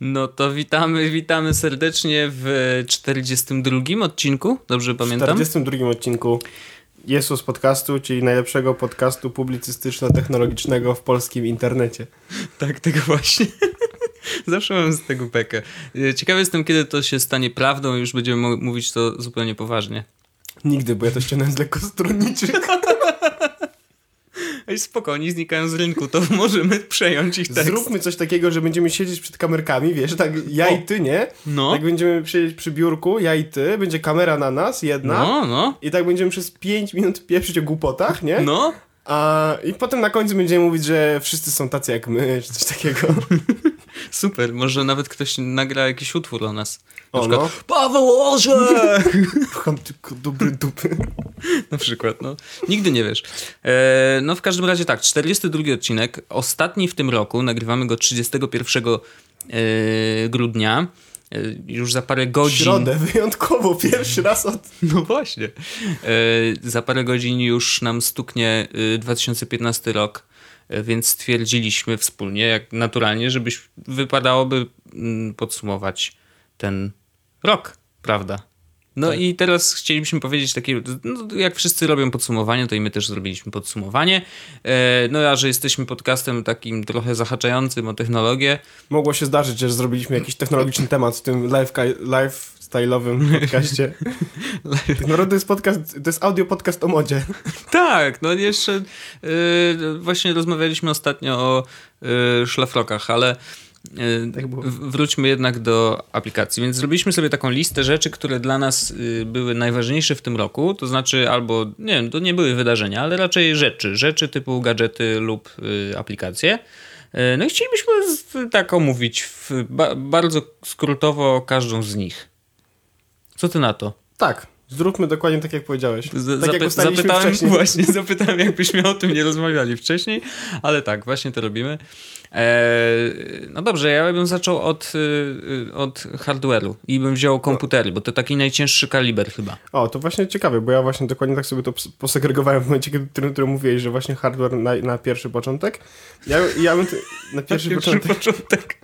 No to witamy, witamy serdecznie w 42 odcinku, dobrze pamiętam? W 42 odcinku Jesus Podcastu, czyli najlepszego podcastu publicystyczno-technologicznego w polskim internecie. Tak, tego właśnie. Zawsze mam z tego bekę. Ciekawy jestem, kiedy to się stanie prawdą i już będziemy mówić to zupełnie poważnie. Nigdy, bo ja to ściągnąłem z lekkostronniczych. Ej, spokojnie, znikają z rynku, to możemy przejąć ich tekst. Zróbmy coś takiego, że będziemy siedzieć przed kamerkami, wiesz, tak ja o. i ty, nie? No. Tak będziemy siedzieć przy biurku, ja i ty, będzie kamera na nas, jedna. No, no. I tak będziemy przez 5 minut pieprzyć o głupotach, nie? No. A, I potem na końcu będziemy mówić, że wszyscy są tacy jak my, czy coś takiego. Super, może nawet ktoś nagra jakiś utwór o nas. Na o, przykład, no. Paweł Orzech! Tylko dobry dupy. Na przykład, no. Nigdy nie wiesz. E, no w każdym razie tak, 42 odcinek, ostatni w tym roku, nagrywamy go 31 e, grudnia. E, już za parę godzin. Środę, wyjątkowo, pierwszy raz od. No właśnie. E, za parę godzin już nam stuknie 2015 rok, e, więc stwierdziliśmy wspólnie, jak naturalnie, żebyś wypadałoby mm, podsumować ten rok, prawda? No tak. i teraz chcielibyśmy powiedzieć takie, no, jak wszyscy robią podsumowanie, to i my też zrobiliśmy podsumowanie. E, no a że jesteśmy podcastem takim trochę zahaczającym o technologię. Mogło się zdarzyć, że zrobiliśmy jakiś technologiczny temat w tym live, live style'owym podcaście. No to jest podcast, to jest audio podcast o modzie. tak, no jeszcze yy, właśnie rozmawialiśmy ostatnio o yy, szlafrokach, ale E, tak wróćmy jednak do aplikacji. Więc zrobiliśmy sobie taką listę rzeczy, które dla nas y, były najważniejsze w tym roku. To znaczy, albo nie wiem, to nie były wydarzenia, ale raczej rzeczy. Rzeczy typu gadżety lub y, aplikacje. E, no i chcielibyśmy tak omówić bardzo skrótowo każdą z nich. Co ty na to? Tak. Zróbmy dokładnie tak, jak powiedziałeś. Z, tak jak zapytałem, wcześniej. Właśnie, zapytałem, jakbyśmy o tym nie rozmawiali wcześniej, ale tak, właśnie to robimy. Eee, no dobrze, ja bym zaczął od, y, od hardware'u i bym wziął komputery, bo to taki najcięższy kaliber chyba. O, to właśnie ciekawe, bo ja właśnie dokładnie tak sobie to posegregowałem w momencie, kiedy którym, którym mówiłeś, że właśnie hardware na, na pierwszy początek. Ja, ja bym na pierwszy, na pierwszy początek. początek.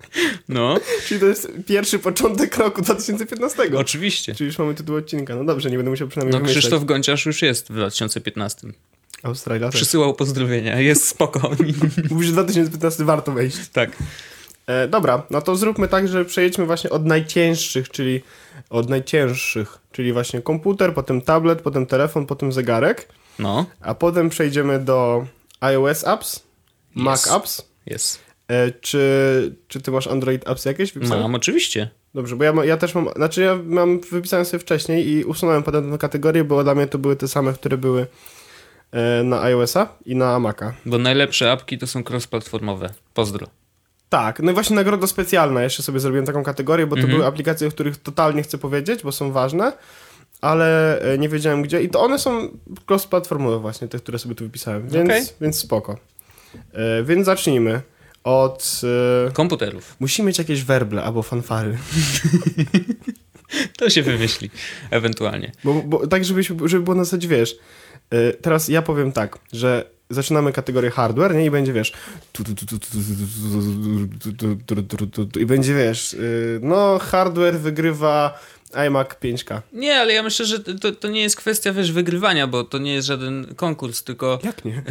No. Czyli to jest pierwszy początek roku 2015. Oczywiście. Czyli już mamy tytuł odcinka. No dobrze, nie będę musiał przynajmniej No Krzysztof Gonciarz już jest w 2015. Australia też. Przysyłał pozdrowienia, jest spoko. Mówisz, że 2015 warto wejść. Tak. E, dobra, no to zróbmy tak, że przejdźmy właśnie od najcięższych, czyli od najcięższych, czyli właśnie komputer, potem tablet, potem telefon, potem zegarek. No. A potem przejdziemy do iOS apps, yes. Mac apps. Jest. E, czy, czy ty masz Android apps jakieś wypisane? Mam, oczywiście. Dobrze, bo ja, ja też mam, znaczy ja mam wypisane sobie wcześniej i usunąłem potem tę kategorię, bo dla mnie to były te same, które były E, na iOS-a i na Maca. Bo najlepsze apki to są cross-platformowe. Pozdro. Tak, no i właśnie nagroda specjalna. Jeszcze sobie zrobiłem taką kategorię, bo to mhm. były aplikacje, o których totalnie chcę powiedzieć, bo są ważne, ale e, nie wiedziałem gdzie. I to one są cross-platformowe właśnie, te, które sobie tu wypisałem, więc, okay. więc spoko. E, więc zacznijmy od... E, Komputerów. Musimy mieć jakieś werble albo fanfary. to się wymyśli, ewentualnie. Bo, bo tak, żeby, żeby było na zasadzie, wiesz, Teraz ja powiem tak, że zaczynamy kategorię hardware, nie? I będzie, wiesz, i będzie, wiesz, no hardware wygrywa iMac 5K. Nie, ale ja myślę, że to, to nie jest kwestia, wiesz, wygrywania, bo to nie jest żaden konkurs, tylko... Jak nie?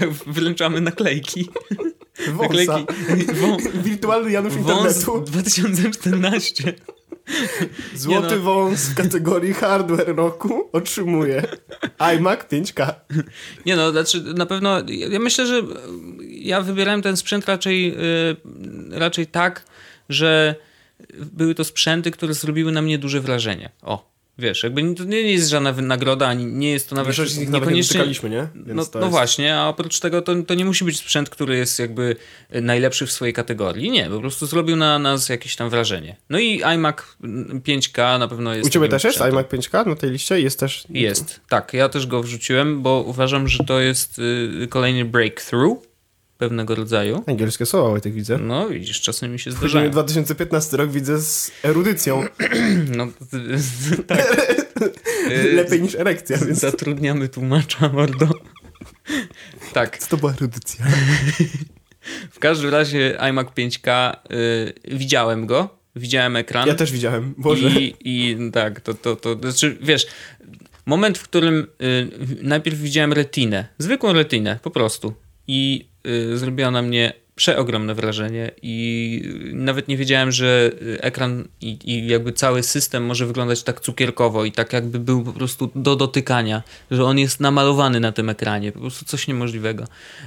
tak wręczamy naklejki. Wąsa. Wą... Wirtualny Janusz Wąs internetu. 2014. Złoty no. wąs w kategorii hardware roku otrzymuje iMac 5K. Nie no, znaczy na pewno, ja myślę, że ja wybierałem ten sprzęt raczej, yy, raczej tak, że były to sprzęty, które zrobiły na mnie duże wrażenie. O, Wiesz, jakby to nie jest żadna nagroda, ani nie jest to nawet... Wiesz, niekoniecznie... Nawet nie, nie? no, no jest... właśnie, a oprócz tego to, to nie musi być sprzęt, który jest jakby najlepszy w swojej kategorii. Nie, po prostu zrobił na nas jakieś tam wrażenie. No i iMac 5K na pewno jest... U Ciebie też jest iMac 5K na tej liście? Jest też? Jest, tak. Ja też go wrzuciłem, bo uważam, że to jest y, kolejny breakthrough pewnego rodzaju. Angielskie słowa, Wojtek, widzę. No, widzisz, czasem mi się zdarza. 2015 rok widzę z erudycją. no, tak. Lepiej niż erekcja, więc... Zatrudniamy tłumacza, mordo. tak. Co to była erudycja? W każdym razie iMac 5K y, widziałem go, widziałem ekran. Ja też widziałem, Boże. I, i tak, to, to, to, to znaczy, wiesz, moment, w którym y, najpierw widziałem retinę, zwykłą retinę, po prostu. I y, zrobiła na mnie przeogromne wrażenie i nawet nie wiedziałem, że ekran i, i, jakby cały system może wyglądać tak cukierkowo i tak jakby był po prostu do dotykania, że on jest namalowany na tym ekranie, po prostu coś niemożliwego.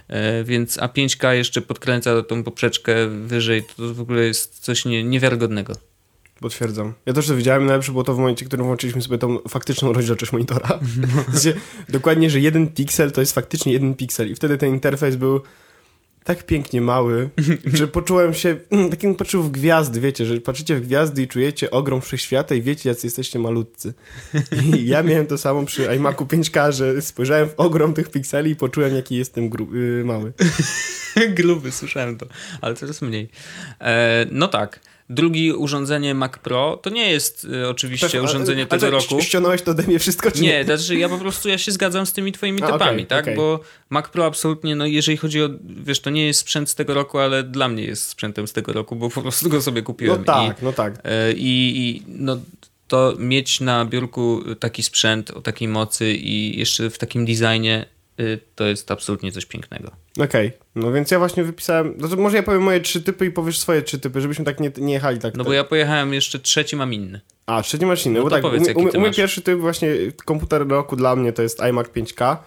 E, więc A5K jeszcze podkręca tą poprzeczkę wyżej, to w ogóle jest coś nie, niewiarygodnego. Potwierdzam. Ja też to widziałem, najlepsze było to w momencie, w którym włączyliśmy sobie tą faktyczną rozdzielczość monitora. dokładnie, że jeden piksel to jest faktycznie jeden piksel i wtedy ten interfejs był tak pięknie mały, że poczułem się, mm, tak jak patrzył w gwiazdy, wiecie, że patrzycie w gwiazdy i czujecie ogrom wszechświata i wiecie, jacy jesteście malutcy. I ja miałem to samo przy iMacu 5K, że spojrzałem w ogrom tych pikseli i poczułem, jaki jestem gru- yy, mały. Gruby, słyszałem to, ale coraz mniej. E, no tak. Drugie urządzenie Mac Pro to nie jest y, oczywiście urządzenie tego a, roku. Ściągnąłeś to ode mnie wszystko, czy nie? Nie, znaczy ja po prostu ja się zgadzam z tymi twoimi typami, okay, tak? Okay. Bo Mac Pro absolutnie, no jeżeli chodzi o, wiesz, to nie jest sprzęt z tego roku, ale dla mnie jest sprzętem z tego roku, bo po prostu go sobie kupiłem. No tak, I, no tak. E, I, i no, to mieć na biurku taki sprzęt o takiej mocy i jeszcze w takim designie to jest absolutnie coś pięknego. Okej, okay. no więc ja właśnie wypisałem, to może ja powiem moje trzy typy i powiesz swoje trzy typy, żebyśmy tak nie, nie jechali tak. No bo ja pojechałem jeszcze trzeci, mam inny. A, trzeci masz inny, no bo tak, powiedz, u, u, u mój pierwszy typ właśnie komputer roku dla mnie to jest iMac 5K,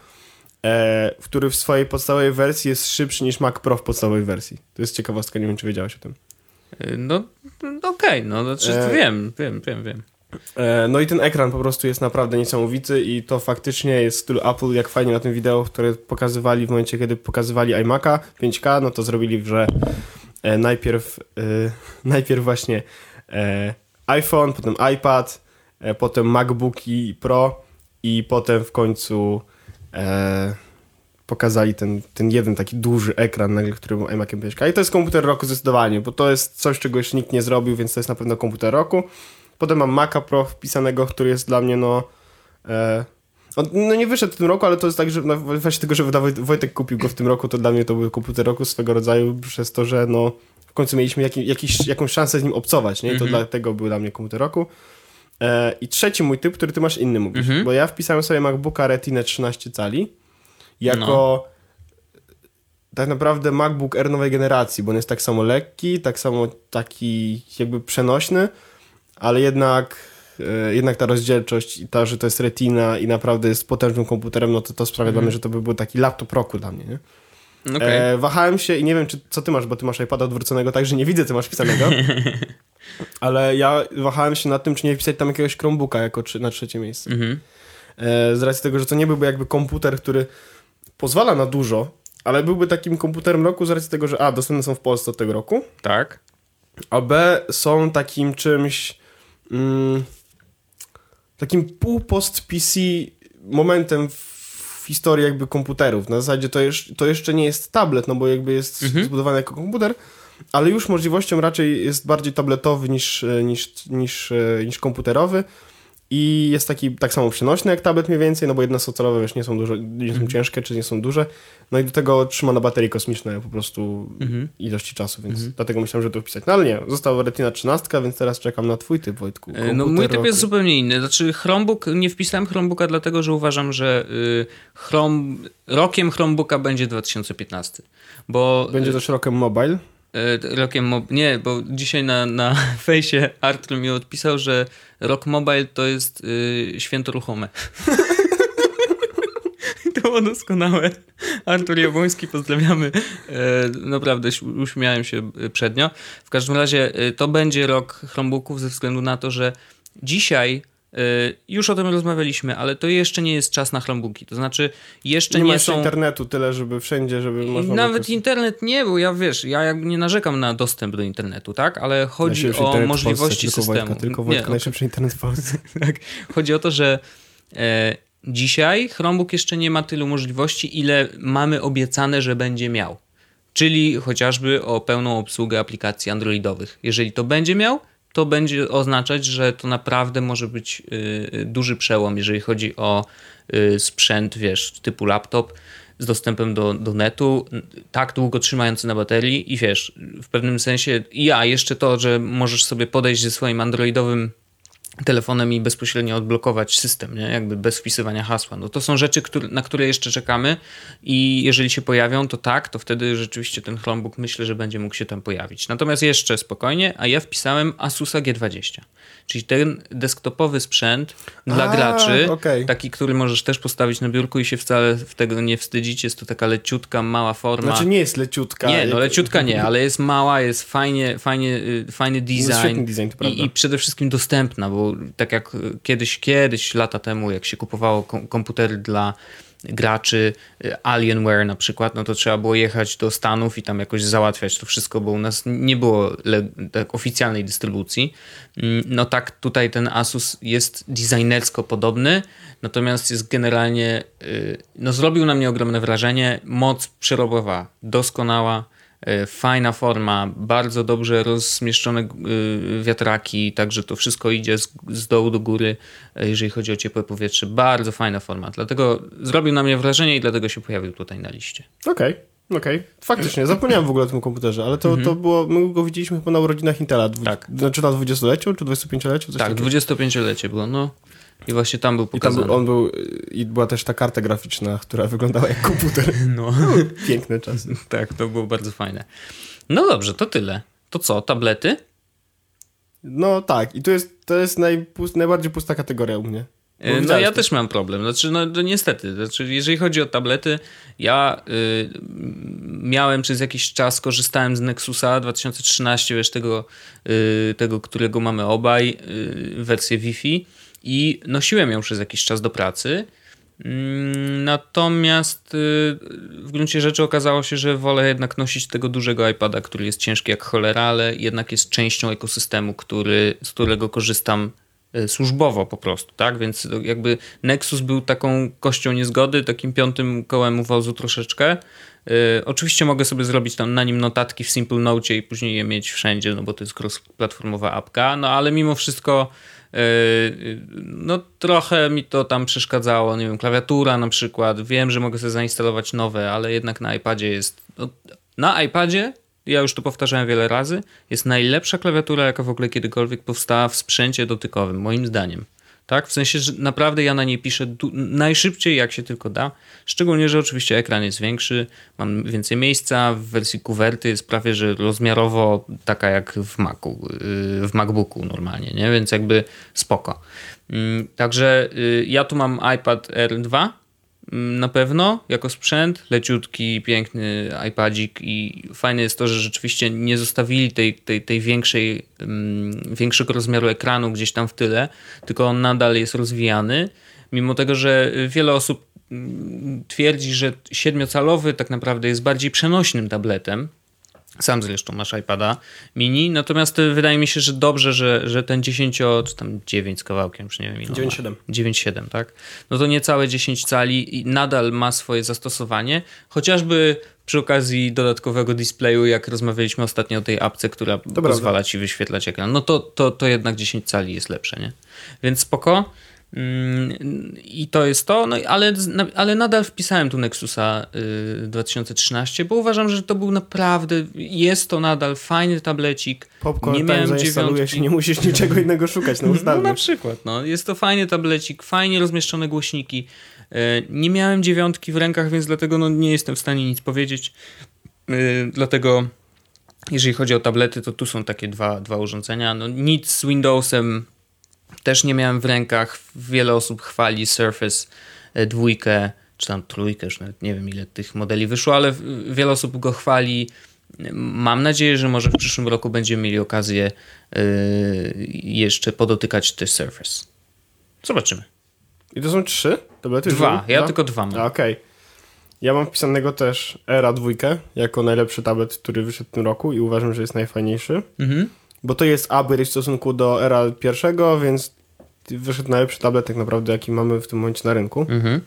e, który w swojej podstawowej wersji jest szybszy niż Mac Pro w podstawowej wersji. To jest ciekawostka, nie wiem czy wiedziałeś o tym. Y, no, no okej, okay, no znaczy, e... wiem, wiem, wiem, wiem. E, no i ten ekran po prostu jest naprawdę niesamowity i to faktycznie jest styl Apple, jak fajnie na tym wideo, które pokazywali w momencie, kiedy pokazywali iMac'a 5K, no to zrobili, że e, najpierw, e, najpierw właśnie iPhone, potem iPad, potem MacBooki Pro i potem w końcu pokazali ten, ten jeden taki duży ekran, nagle, który był iMac'em 5K. I to jest komputer roku zdecydowanie, bo to jest coś, czego jeszcze nikt nie zrobił, więc to jest na pewno komputer roku. Potem mam Maca Pro wpisanego, który jest dla mnie, no... E, on, no nie wyszedł w tym roku, ale to jest tak, że no, właśnie tego, że Wojtek kupił go w tym roku, to dla mnie to był komputer roku swego rodzaju, przez to, że no w końcu mieliśmy jaki, jakiś, jakąś szansę z nim obcować, nie? I to mhm. dlatego był dla mnie komputer roku. E, I trzeci mój typ, który ty masz inny mówisz, mhm. bo ja wpisałem sobie MacBooka Retina 13 cali jako no. tak naprawdę MacBook Air nowej generacji, bo on jest tak samo lekki, tak samo taki jakby przenośny, ale jednak, e, jednak ta rozdzielczość i to, że to jest retina i naprawdę jest potężnym komputerem, no to to sprawia mm. dla mnie, że to by był taki laptop roku dla mnie, nie? Okay. E, wahałem się i nie wiem, czy, co ty masz, bo ty masz iPada odwróconego tak, że nie widzę, co masz pisanego. ale ja wahałem się nad tym, czy nie wpisać tam jakiegoś Chromebooka jako na trzecie miejsce. Mm -hmm. e, z racji tego, że to nie byłby jakby komputer, który pozwala na dużo, ale byłby takim komputerem roku z racji tego, że a, dostępne są w Polsce od tego roku. Tak. A B, są takim czymś mm, takim pół-post-PC momentem w historii jakby komputerów. Na zasadzie to, jeszcze, to jeszcze nie jest tablet, no bo jakby jest mhm. zbudowany jako komputer, ale już możliwością raczej jest bardziej tabletowy niż, niż, niż, niż komputerowy i jest taki tak samo przenośny jak tablet mniej więcej, no bo jednostocalowe wiesz, nie są, duże, nie są mhm. ciężkie, czy nie są duże. No i do tego trzyma na baterii kosmiczne po prostu mhm. ilości czasu, więc mhm. dlatego myślałem, że to wpisać. No ale nie, została Retina 13, więc teraz czekam na twój typ, Wojtku. E, Komputer no mój typ jest zupełnie inny. Znaczy Chromebook, nie wpisałem Chromebooka dlatego, że uważam, że y, Chrome, rokiem Chromebooka będzie 2015. Bo, będzie y, też rokiem mobile? E, rokiem Mob... Nie, bo dzisiaj na, na fejsie Artur mi odpisał, że Rock Mobile to jest yy, święto ruchome. to było doskonałe. Artur Jabłoński, pozdrawiamy. E, naprawdę uśmiałem się przednio. W każdym razie e, to będzie rok Chromebooków ze względu na to, że dzisiaj Y, już o tym rozmawialiśmy, ale to jeszcze nie jest czas na Chromebooki. To znaczy, jeszcze nie, nie są. internetu tyle, żeby wszędzie, żeby można. Nawet internet nie, bo ja wiesz, ja nie narzekam na dostęp do internetu, tak? Ale chodzi o możliwości Polsce, systemu. Tylko Wojtka, tylko Wojtka, nie, najszybszy internet w Polsce. tak. Chodzi o to, że e, dzisiaj Chromebook jeszcze nie ma tylu możliwości, ile mamy obiecane, że będzie miał. Czyli chociażby o pełną obsługę aplikacji androidowych. Jeżeli to będzie miał, to będzie oznaczać, że to naprawdę może być y, duży przełom, jeżeli chodzi o y, sprzęt, wiesz, typu laptop. z dostępem do, do netu, tak długo trzymający na baterii i wiesz, w pewnym sensie, ja jeszcze to, że możesz sobie podejść ze swoim androidowym telefonem i bezpośrednio odblokować system, nie? jakby bez wpisywania hasła. No to są rzeczy, które, na które jeszcze czekamy i jeżeli się pojawią, to tak, to wtedy rzeczywiście ten Chromebook myślę, że będzie mógł się tam pojawić. Natomiast jeszcze spokojnie, a ja wpisałem Asusa G20, czyli ten desktopowy sprzęt dla a, graczy, okay. taki, który możesz też postawić na biurku i się wcale w tego nie wstydzić. Jest to taka leciutka, mała forma. Znaczy nie jest leciutka. Nie, no leciutka nie, ale jest mała, jest fajnie, fajnie, y, fajny design, no, design i, i przede wszystkim dostępna, bo tak jak kiedyś, kiedyś, lata temu, jak się kupowało komputery dla graczy Alienware na przykład, no to trzeba było jechać do Stanów i tam jakoś załatwiać to wszystko, bo u nas nie było tak oficjalnej dystrybucji. Mm, no tak, tutaj ten Asus jest designersko podobny, natomiast jest generalnie, y, no zrobił na mnie ogromne wrażenie. Moc przerobowa, doskonała fajna forma, bardzo dobrze rozmieszczone e, wiatraki, także to wszystko idzie z, z dołu do góry, e, jeżeli chodzi o ciepłe powietrze. Bardzo fajna forma, dlatego zrobił na mnie wrażenie i dlatego się pojawił tutaj na liście. Okej. Okay. Okej, okay. faktycznie, zapomniałem w ogóle o tym komputerze, ale to, mm -hmm. to było, my go widzieliśmy chyba na urodzinach Intela, dwu, tak. znaczy na 20-leciu czy 25-leciu? Tak, 25-lecie było, no. I właśnie tam był pokazany. I tam on był, i była też ta karta graficzna, która wyglądała jak komputer. No. Piękne czasy. tak, to było bardzo fajne. No dobrze, to tyle. To co, tablety? No tak, i to jest, to jest najpust, najbardziej pusta kategoria u mnie. E, no ja to. też mam problem. Znaczy, no, no niestety, znaczy, jeżeli chodzi o tablety, ja y, miałem przez jakiś czas, korzystałem z Nexusa 2013, wiesz, tego, y, tego którego mamy obaj, y, wersję Wi-Fi i nosiłem ją przez jakiś czas do pracy. Mm, natomiast y, w gruncie rzeczy okazało się, że wolę jednak nosić tego dużego iPada, który jest ciężki jak cholera, ale jednak jest częścią ekosystemu, który, z którego korzystam y, służbowo po prostu, tak? Więc jakby Nexus był taką kością niezgody, takim piątym kołem uwozu troszeczkę. Yy, oczywiście mogę sobie zrobić tam na nim notatki w Simple Note i później je mieć wszędzie, no bo to jest cross-platformowa apka, no ale mimo wszystko no trochę mi to tam przeszkadzało, nie wiem, klawiatura na przykład, wiem, że mogę sobie zainstalować nowe, ale jednak na iPadzie jest, no, na iPadzie, ja już to powtarzałem wiele razy, jest najlepsza klawiatura, jaka w ogóle kiedykolwiek powstała w sprzęcie dotykowym, moim zdaniem. Tak? W sensie, że naprawdę ja na niej piszę najszybciej jak się tylko da. Szczególnie, że oczywiście ekran jest większy, mam więcej miejsca. W wersji kuwerty jest prawie że rozmiarowo taka jak w Macu, y, w MacBooku normalnie, nie? Więc jakby spoko. Mm, także y, ja tu mam iPad R2 Mm, na pewno jako sprzęt, leciutki, piękny iPadzik i fajne jest to, że rzeczywiście nie zostawili tej, tej, tej większej, um, większego rozmiaru ekranu gdzieś tam w tyle, tylko on nadal jest rozwijany, mimo tego, że wiele osób mm, twierdzi, że siedmiocalowy tak naprawdę jest bardziej przenośnym tabletem, sam zresztą masz iPada mini, natomiast wydaje mi się, że dobrze, że, że ten 10, czy tam 9 z kawałkiem, czy nie wiem ile 9,7. 9,7, tak? No to niecałe 10 cali i nadal ma swoje zastosowanie, chociażby przy okazji dodatkowego displayu, jak rozmawialiśmy ostatnio o tej apce, która to pozwala prawda. ci wyświetlać ekran, no to, to, to jednak 10 cali jest lepsze, nie? Więc spoko. Mm, I to jest to, no ale, ale nadal wpisałem tu Nexusa 2013, y, bo uważam, że to był naprawdę, jest to nadal fajny tablecik. Popcorn nie miałem dziewiątki. nie musisz niczego innego szukać na No na przykład, no, jest to fajny tablecik, fajnie rozmieszczone głośniki. Y, nie miałem dziewiątki w rękach, więc dlatego no, nie jestem w stanie nic powiedzieć. Y, dlatego jeżeli chodzi o tablety, to tu są takie dwa, dwa urządzenia. No, nic z Windowsem też nie miałem w rękach. Wiele osób chwali Surface e, dwójkę, czy tam trójkę, już nawet nie wiem ile tych modeli wyszło, ale wiele osób go chwali. Mam nadzieję, że może w przyszłym roku będziemy mieli okazję yy, jeszcze podotykać też Surface. Zobaczymy. I to są trzy tablety? Dwa, ja dwa? tylko dwa mam. Okej. Okay. Ja mam wpisanego też Era dwójkę jako najlepszy tablet, który wyszedł w tym roku i uważam, że jest najfajniejszy. Mhm bo to jest upgrade w stosunku do era pierwszego, więc wyszedł najlepszy tablet tak naprawdę, jaki mamy w tym momencie na rynku. Mhm.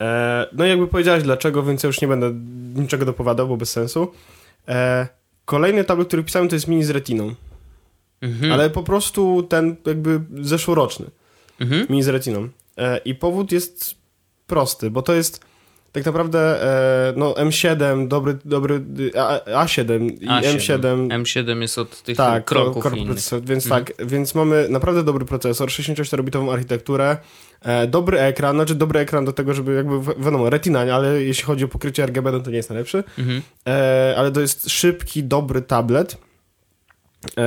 E, no i jakby powiedziałeś dlaczego, więc ja już nie będę niczego dopowiadał, bo bez sensu. E, kolejny tablet, który pisałem, to jest mini z retiną. Mhm. Ale po prostu ten jakby zeszłoroczny. Mhm. Mini z retiną. E, I powód jest prosty, bo to jest tak naprawdę e, no M7, dobry, dobry A, A7 i A7. M7. M7 jest od tych tak, kroków kor, procesor, Więc mhm. tak, więc mamy naprawdę dobry procesor, 64-bitową architekturę, e, dobry ekran, znaczy dobry ekran do tego, żeby jakby, wiadomo, retina, ale jeśli chodzi o pokrycie RGB, no to nie jest najlepszy, mhm. e, ale to jest szybki, dobry tablet,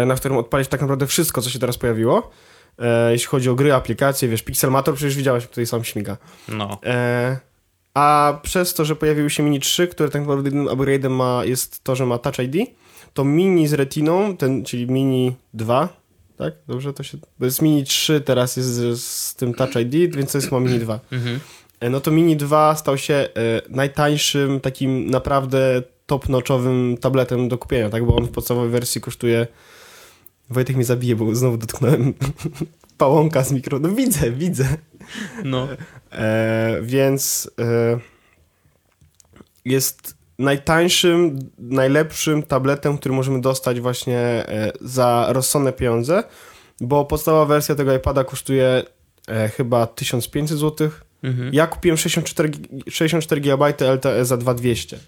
na którym odpalić tak naprawdę wszystko, co się teraz pojawiło. Jeśli chodzi o gry, aplikacje, wiesz, Pixelmator przecież widziałeś, tutaj sam śmiga. No. E, a przez to, że pojawiły się Mini 3, które tak naprawdę jedynym upgrade'em ma, jest to, że ma Touch ID, to Mini z Retiną, ten, czyli Mini 2, tak? Dobrze to się... Bo jest Mini 3, teraz jest z, z tym Touch ID, więc to jest ma Mini 2. Mhm. E, no to Mini 2 stał się e, najtańszym, takim naprawdę top-notchowym tabletem do kupienia, tak? Bo on w podstawowej wersji kosztuje... Wojtek mnie zabije, bo znowu dotknąłem pałąka z mikro... No widzę, widzę. No. E, więc e, jest najtańszym, najlepszym tabletem, który możemy dostać właśnie e, za rozsądne pieniądze, bo podstawowa wersja tego iPada kosztuje e, chyba 1500 zł. Mhm. Ja kupiłem 64, 64 GB LTE za 2200.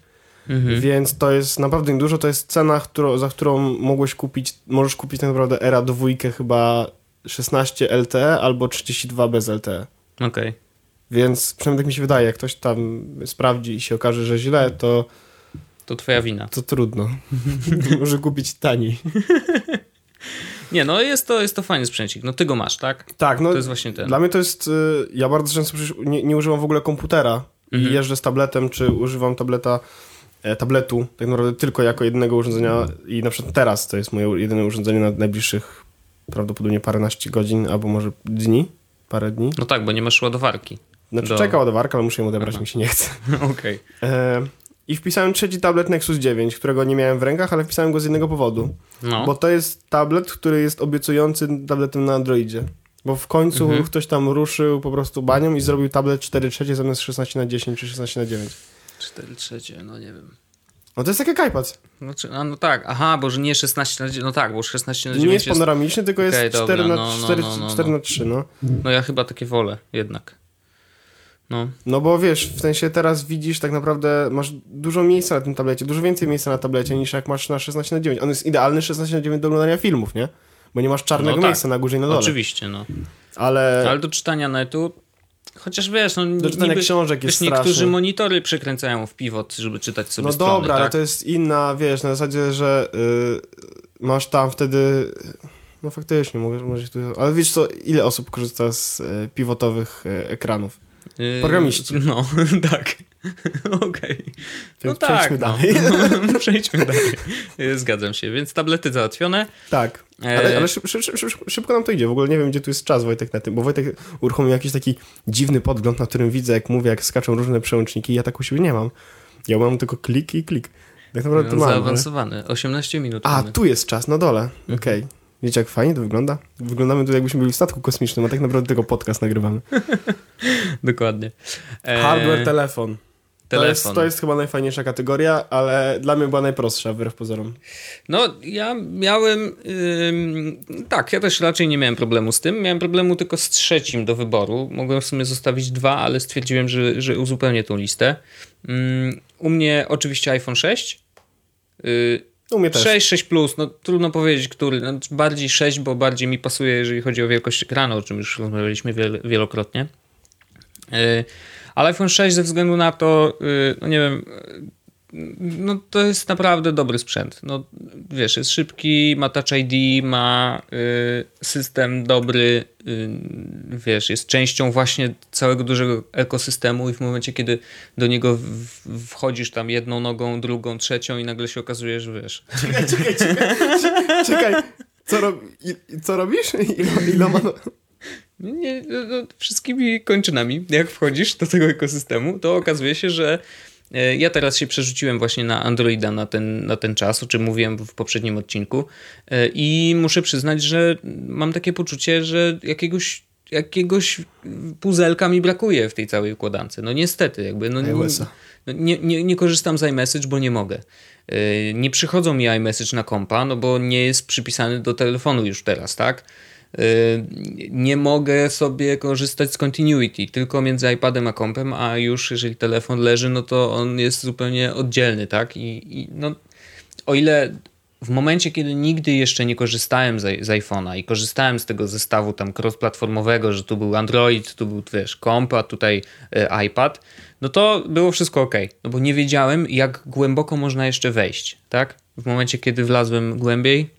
Mhm. Więc to jest naprawdę dużo. To jest cena, którą, za którą mogłeś kupić, możesz kupić tak naprawdę Era dwójkę chyba 16 LTE albo 32 bez LTE. Okej. Okay. Więc przynajmniej tak mi się wydaje, jak ktoś tam sprawdzi i się okaże, że źle, to... To twoja wina. To trudno. Może kupić taniej. Nie, no jest to, jest to fajny sprzęcik. No ty go masz, tak? Tak, no. To jest właśnie ten. Dla mnie to jest... Y, ja bardzo często przecież nie, nie używam w ogóle komputera mhm. i jeżdżę z tabletem, czy używam tableta e, tabletu tak naprawdę tylko jako jednego urządzenia i na przykład teraz to jest moje jedyne urządzenie na najbliższych prawdopodobnie paręnaście godzin albo może dni, parę dni. No tak, bo nie masz ładowarki. Znaczy do... czeka ładowarka, ale muszę ją odebrać, Aha. mi się nie chce. Okej. Okay. E, I wpisałem trzeci tablet Nexus 9, którego nie miałem w rękach, ale wpisałem go z jednego powodu. No. Bo to jest tablet, który jest obiecujący tabletem na Androidzie. Bo w końcu mhm. ktoś tam ruszył po prostu banią i zrobił tablet 4 trzecie zamiast 16 na 10 czy 16 na 9. 4 trzecie, no nie wiem. No to jest jak iPad. No, a, no tak, aha, bo że nie 16 na 9, no tak, bo 16 na 9 Nie jest panoramiczny, tylko okay, jest 4, dobra, na, no, 4, no, no, 4 no. na 3, no. No ja chyba takie wolę, jednak. No. no bo wiesz, w sensie teraz widzisz tak naprawdę, masz dużo miejsca na tym tablecie, dużo więcej miejsca na tablecie niż jak masz na 16 na 9. On jest idealny 16 na 9 do oglądania filmów, nie? Bo nie masz czarnego no tak. miejsca na górze i na dole. Oczywiście, no. Ale... Ale do czytania netu Chociaż wiesz, no do czytania książek jest wiesz, niektórzy monitory przekręcają w pivot, żeby czytać sobie No strony, dobra, tak? ale to jest inna, wiesz, na zasadzie, że yy, masz tam wtedy no faktycznie, może, może tu... Ale wiesz co, ile osób korzysta z y, pivotowych y, ekranów? Yy, Programiści. No, tak. Okej. Okay. No tak, przejdźmy no. dalej. No, przejdźmy dalej. Zgadzam się. Więc tablety załatwione. Tak. Ale, ale szyb, szyb, szyb, szybko nam to idzie. W ogóle nie wiem, gdzie tu jest czas Wojtek na tym, bo Wojtek uruchomił jakiś taki dziwny podgląd, na którym widzę, jak mówię, jak skaczą różne przełączniki. Ja tak u siebie nie mam. Ja mam tylko klik i klik. Tak naprawdę to mam. Zaawansowany. Ale... 18 minut. A, mamy. tu jest czas, na dole. Mhm. Okej. Okay. Wiecie, jak fajnie to wygląda? Wyglądamy tu, jakbyśmy byli w statku kosmicznym, a tak naprawdę tylko podcast nagrywamy. Dokładnie. E... Hardware, telefon. To jest, to jest, chyba najfajniejsza kategoria, ale dla mnie była najprostsza, wbrew pozorom. No, ja miałem. Yy, tak, ja też raczej nie miałem problemu z tym. Miałem problemu tylko z trzecim do wyboru. Mogłem w sumie zostawić dwa, ale stwierdziłem, że, że uzupełnię tą listę. Yy, u mnie oczywiście iPhone 6. Yy, u mnie też. 6, 6 plus, no trudno powiedzieć, który. No, bardziej 6, bo bardziej mi pasuje, jeżeli chodzi o wielkość ekranu, o czym już rozmawialiśmy wielokrotnie. Yy, ale iPhone 6 ze względu na to, yy, no nie wiem, no to jest naprawdę dobry sprzęt. No wiesz, jest szybki, ma Touch ID, ma y, system dobry, y, wiesz, jest częścią właśnie całego dużego ekosystemu i w momencie, kiedy do niego w, wchodzisz tam jedną nogą, drugą, trzecią i nagle się okazuje, że wiesz. Czekaj, czekaj, czekaj, czekaj. Co, rob, co robisz? Ilo, iloma... Nie, no, no, wszystkimi kończynami, jak wchodzisz do tego ekosystemu, to okazuje się, że ja teraz się przerzuciłem właśnie na Androida na ten, na ten czas, o czym mówiłem w poprzednim odcinku e, i muszę przyznać, że mam takie poczucie, że jakiegoś jakiegoś puzelka mi brakuje w tej całej układance. No niestety, jakby no, nie, no, nie, nie, nie korzystam z iMessage, bo nie mogę. E, nie przychodzą mi iMessage na kompa, no bo nie jest przypisany do telefonu już teraz, tak? Nie mogę sobie korzystać z continuity, tylko między iPadem a kompem, a już jeżeli telefon leży, no to on jest zupełnie oddzielny, tak? I, i no, o ile w momencie, kiedy nigdy jeszcze nie korzystałem z, z iPhone'a i korzystałem z tego zestawu tam cross-platformowego, że tu był Android, tu był wiesz, komp, a tutaj y, iPad, no to było wszystko ok. No bo nie wiedziałem, jak głęboko można jeszcze wejść, tak? W momencie, kiedy wlazłem głębiej,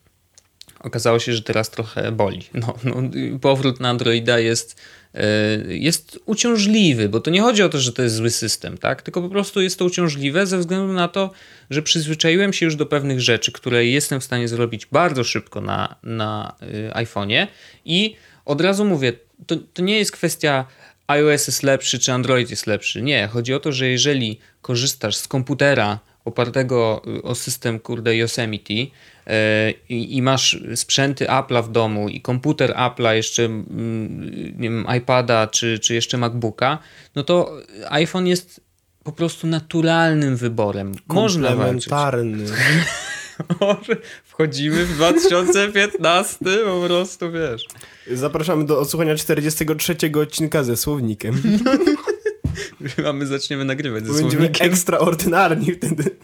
okazało się, że teraz trochę boli. No, no powrót na Androida jest E, jest uciążliwy, bo to nie chodzi o to, że to jest zły system, tak? tylko po prostu jest to uciążliwe ze względu na to, że przyzwyczaiłem się już do pewnych rzeczy, które jestem w stanie zrobić bardzo szybko na, na e, iPhone'ie i od razu mówię, to, to nie jest kwestia iOS jest lepszy czy Android jest lepszy. Nie, chodzi o to, że jeżeli korzystasz z komputera opartego o system kurde Yosemite, E, i, i masz sprzęty Apple'a w domu i komputer Apple'a, jeszcze mm, nie wiem, iPada czy, czy jeszcze MacBooka, no to iPhone jest po prostu naturalnym wyborem. Można walczyć. Wchodzimy w 2015, po prostu wiesz. Zapraszamy do odsłuchania 43 odcinka ze słownikiem. Mamy, zaczniemy nagrywać ze Będziemy słownikiem. ekstraordynarni wtedy.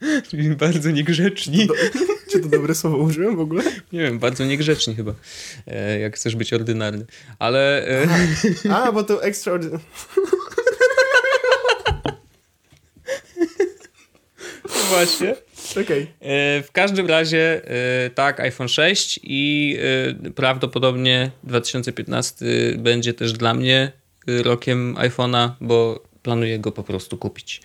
Bardzo niegrzeczni. Czy to dobre słowo użyłem w ogóle? Nie wiem, bardzo niegrzeczni chyba, e, jak chcesz być ordynarny. Ale... E... A, bo to extraordynarny. Właśnie. Okay. E, w każdym razie tak, iPhone 6 i prawdopodobnie 2015 będzie też dla mnie rokiem iPhone'a, bo planuję go po prostu kupić.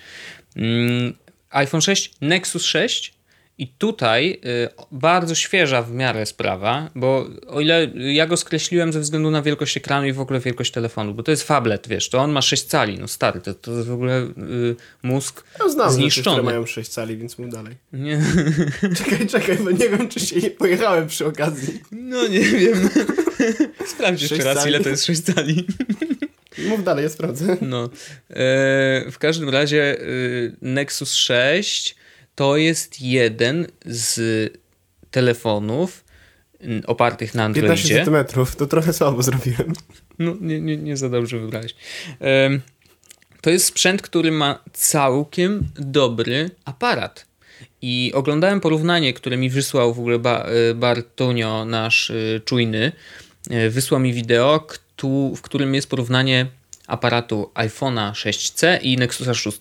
IPhone 6, Nexus 6 i tutaj y, bardzo świeża w miarę sprawa, bo o ile ja go skreśliłem ze względu na wielkość ekranu i w ogóle wielkość telefonu, bo to jest fablet, wiesz, to on ma 6 cali, no stary, to, to jest w ogóle y, mózg ja znam zniszczony. Rzeczy, mają 6 cali, więc mów dalej. Nie. Czekaj, czekaj, bo nie wiem, czy się nie pojechałem przy okazji. No nie wiem. Sprawdź jeszcze raz, cali. ile to jest 6 cali. Mów dalej, ja sprawdzę. No. E, w każdym razie y, Nexus 6 to jest jeden z telefonów opartych na Androidzie. 15 cm, to trochę słabo zrobiłem. No, nie, nie, nie za dobrze wybrałeś. E, to jest sprzęt, który ma całkiem dobry aparat. I oglądałem porównanie, które mi wysłał w ogóle e, Bartunio, nasz czujny. Wysłał mi wideo, w którym jest porównanie aparatu iPhone'a 6C i Nexusa 6.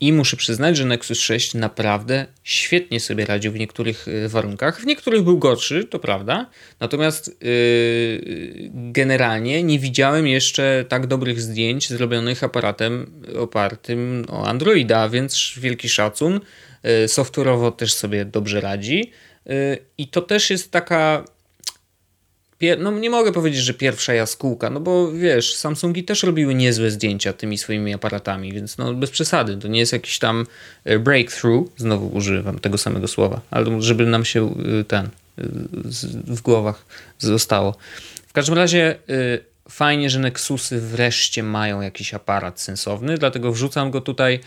I muszę przyznać, że Nexus 6 naprawdę świetnie sobie radził w niektórych y, warunkach. W niektórych był gorszy, to prawda. Natomiast yy, generalnie nie widziałem jeszcze tak dobrych zdjęć zrobionych aparatem opartym o Androida, więc wielki szacun. Yy, software'owo też sobie dobrze radzi. Yy, I to też jest taka no nie mogę powiedzieć, że pierwsza jaskółka, no bo wiesz, Samsungi też robiły niezłe zdjęcia tymi swoimi aparatami, więc no bez przesady, to nie jest jakiś tam e, breakthrough, znowu używam tego samego słowa, ale żeby nam się e, ten e, w głowach zostało. W każdym razie fajnie, że Nexusy wreszcie mają jakiś aparat sensowny, dlatego wrzucam go tutaj.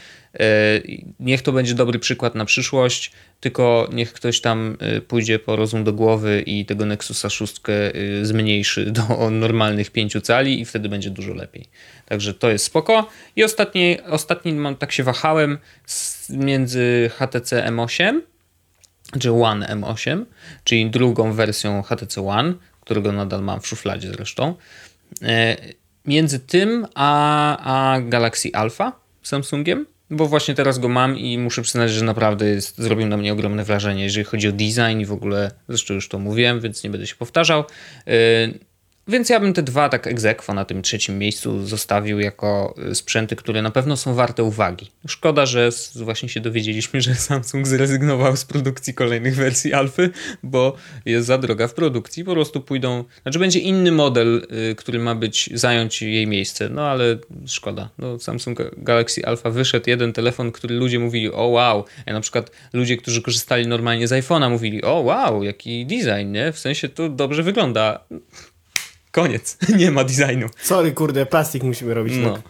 Niech to będzie dobry przykład na przyszłość tylko niech ktoś tam y, pójdzie po rozum do głowy i tego Nexusa 6 y, zmniejszy do normalnych 5 cali i wtedy będzie dużo lepiej. Także to jest spoko. I ostatni, ostatni mam, tak się wahałem między HTC M8 czy One M8, czyli drugą wersją HTC One, którego nadal mam w szufladzie zresztą. E, między tym a, a Galaxy Alpha Samsungiem bo właśnie teraz go mam i muszę przyznać, że naprawdę jest, zrobił na mnie ogromne wrażenie, jeżeli chodzi o design i w ogóle, zresztą już to mówiłem, więc nie będę się powtarzał. Więc ja bym te dwa tak egzekwo na tym trzecim miejscu zostawił jako y, sprzęty, które na pewno są warte uwagi. Szkoda, że właśnie się dowiedzieliśmy, że Samsung zrezygnował z produkcji kolejnych wersji Alfy, bo jest za droga w produkcji. Po prostu pójdą, znaczy będzie inny model, y, który ma być, zająć jej miejsce. No ale szkoda. No, Samsung Galaxy Alpha wyszedł jeden telefon, który ludzie mówili, o wow. Ja na przykład ludzie, którzy korzystali normalnie z iPhone'a mówili, o wow, jaki design, nie? W sensie to dobrze wygląda Koniec. Nie ma designu. Sorry, kurde, plastik musimy robić. No. Tak.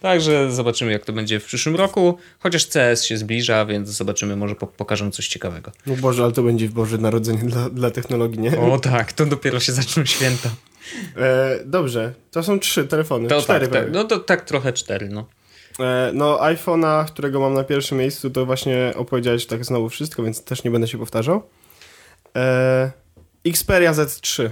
Także zobaczymy, jak to będzie w przyszłym roku. Chociaż CS się zbliża, więc zobaczymy, może po pokażą coś ciekawego. No Boże, ale to będzie Boże Narodzenie dla, dla technologii, nie? O tak, to dopiero się zaczną święta. E, dobrze, to są trzy telefony. To cztery tak, tak, no to tak trochę cztery, no. E, no, iPhone'a, którego mam na pierwszym miejscu, to właśnie opowiedziałeś tak znowu wszystko, więc też nie będę się powtarzał. E, Xperia Z3.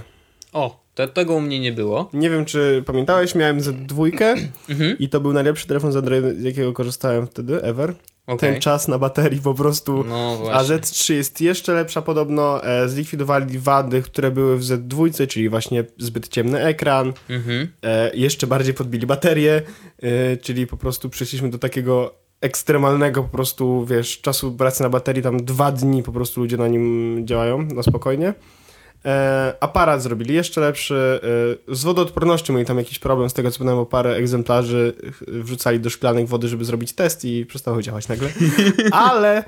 O, to, tego u mnie nie było. Nie wiem, czy pamiętałeś, miałem Z2 Mhm. i to był najlepszy telefon z Androida, z jakiego korzystałem wtedy, ever. Okej. Ten czas na baterii po prostu... No A właśnie. Z3 jest jeszcze lepsza podobno. E, zlikwidowali wady, które były w Z2, czyli właśnie zbyt ciemny ekran. Mhm. E, jeszcze bardziej podbili baterię, e, czyli po prostu przeszliśmy do takiego ekstremalnego po prostu, wiesz, czasu pracy na baterii, tam dwa dni po prostu ludzie na nim działają na spokojnie. E, aparat zrobili jeszcze lepszy. E, z wodoodpornością mieli tam jakiś problem, z tego co pamiętam, parę egzemplarzy wrzucali do szklanek wody, żeby zrobić test i przestało działać nagle. Ale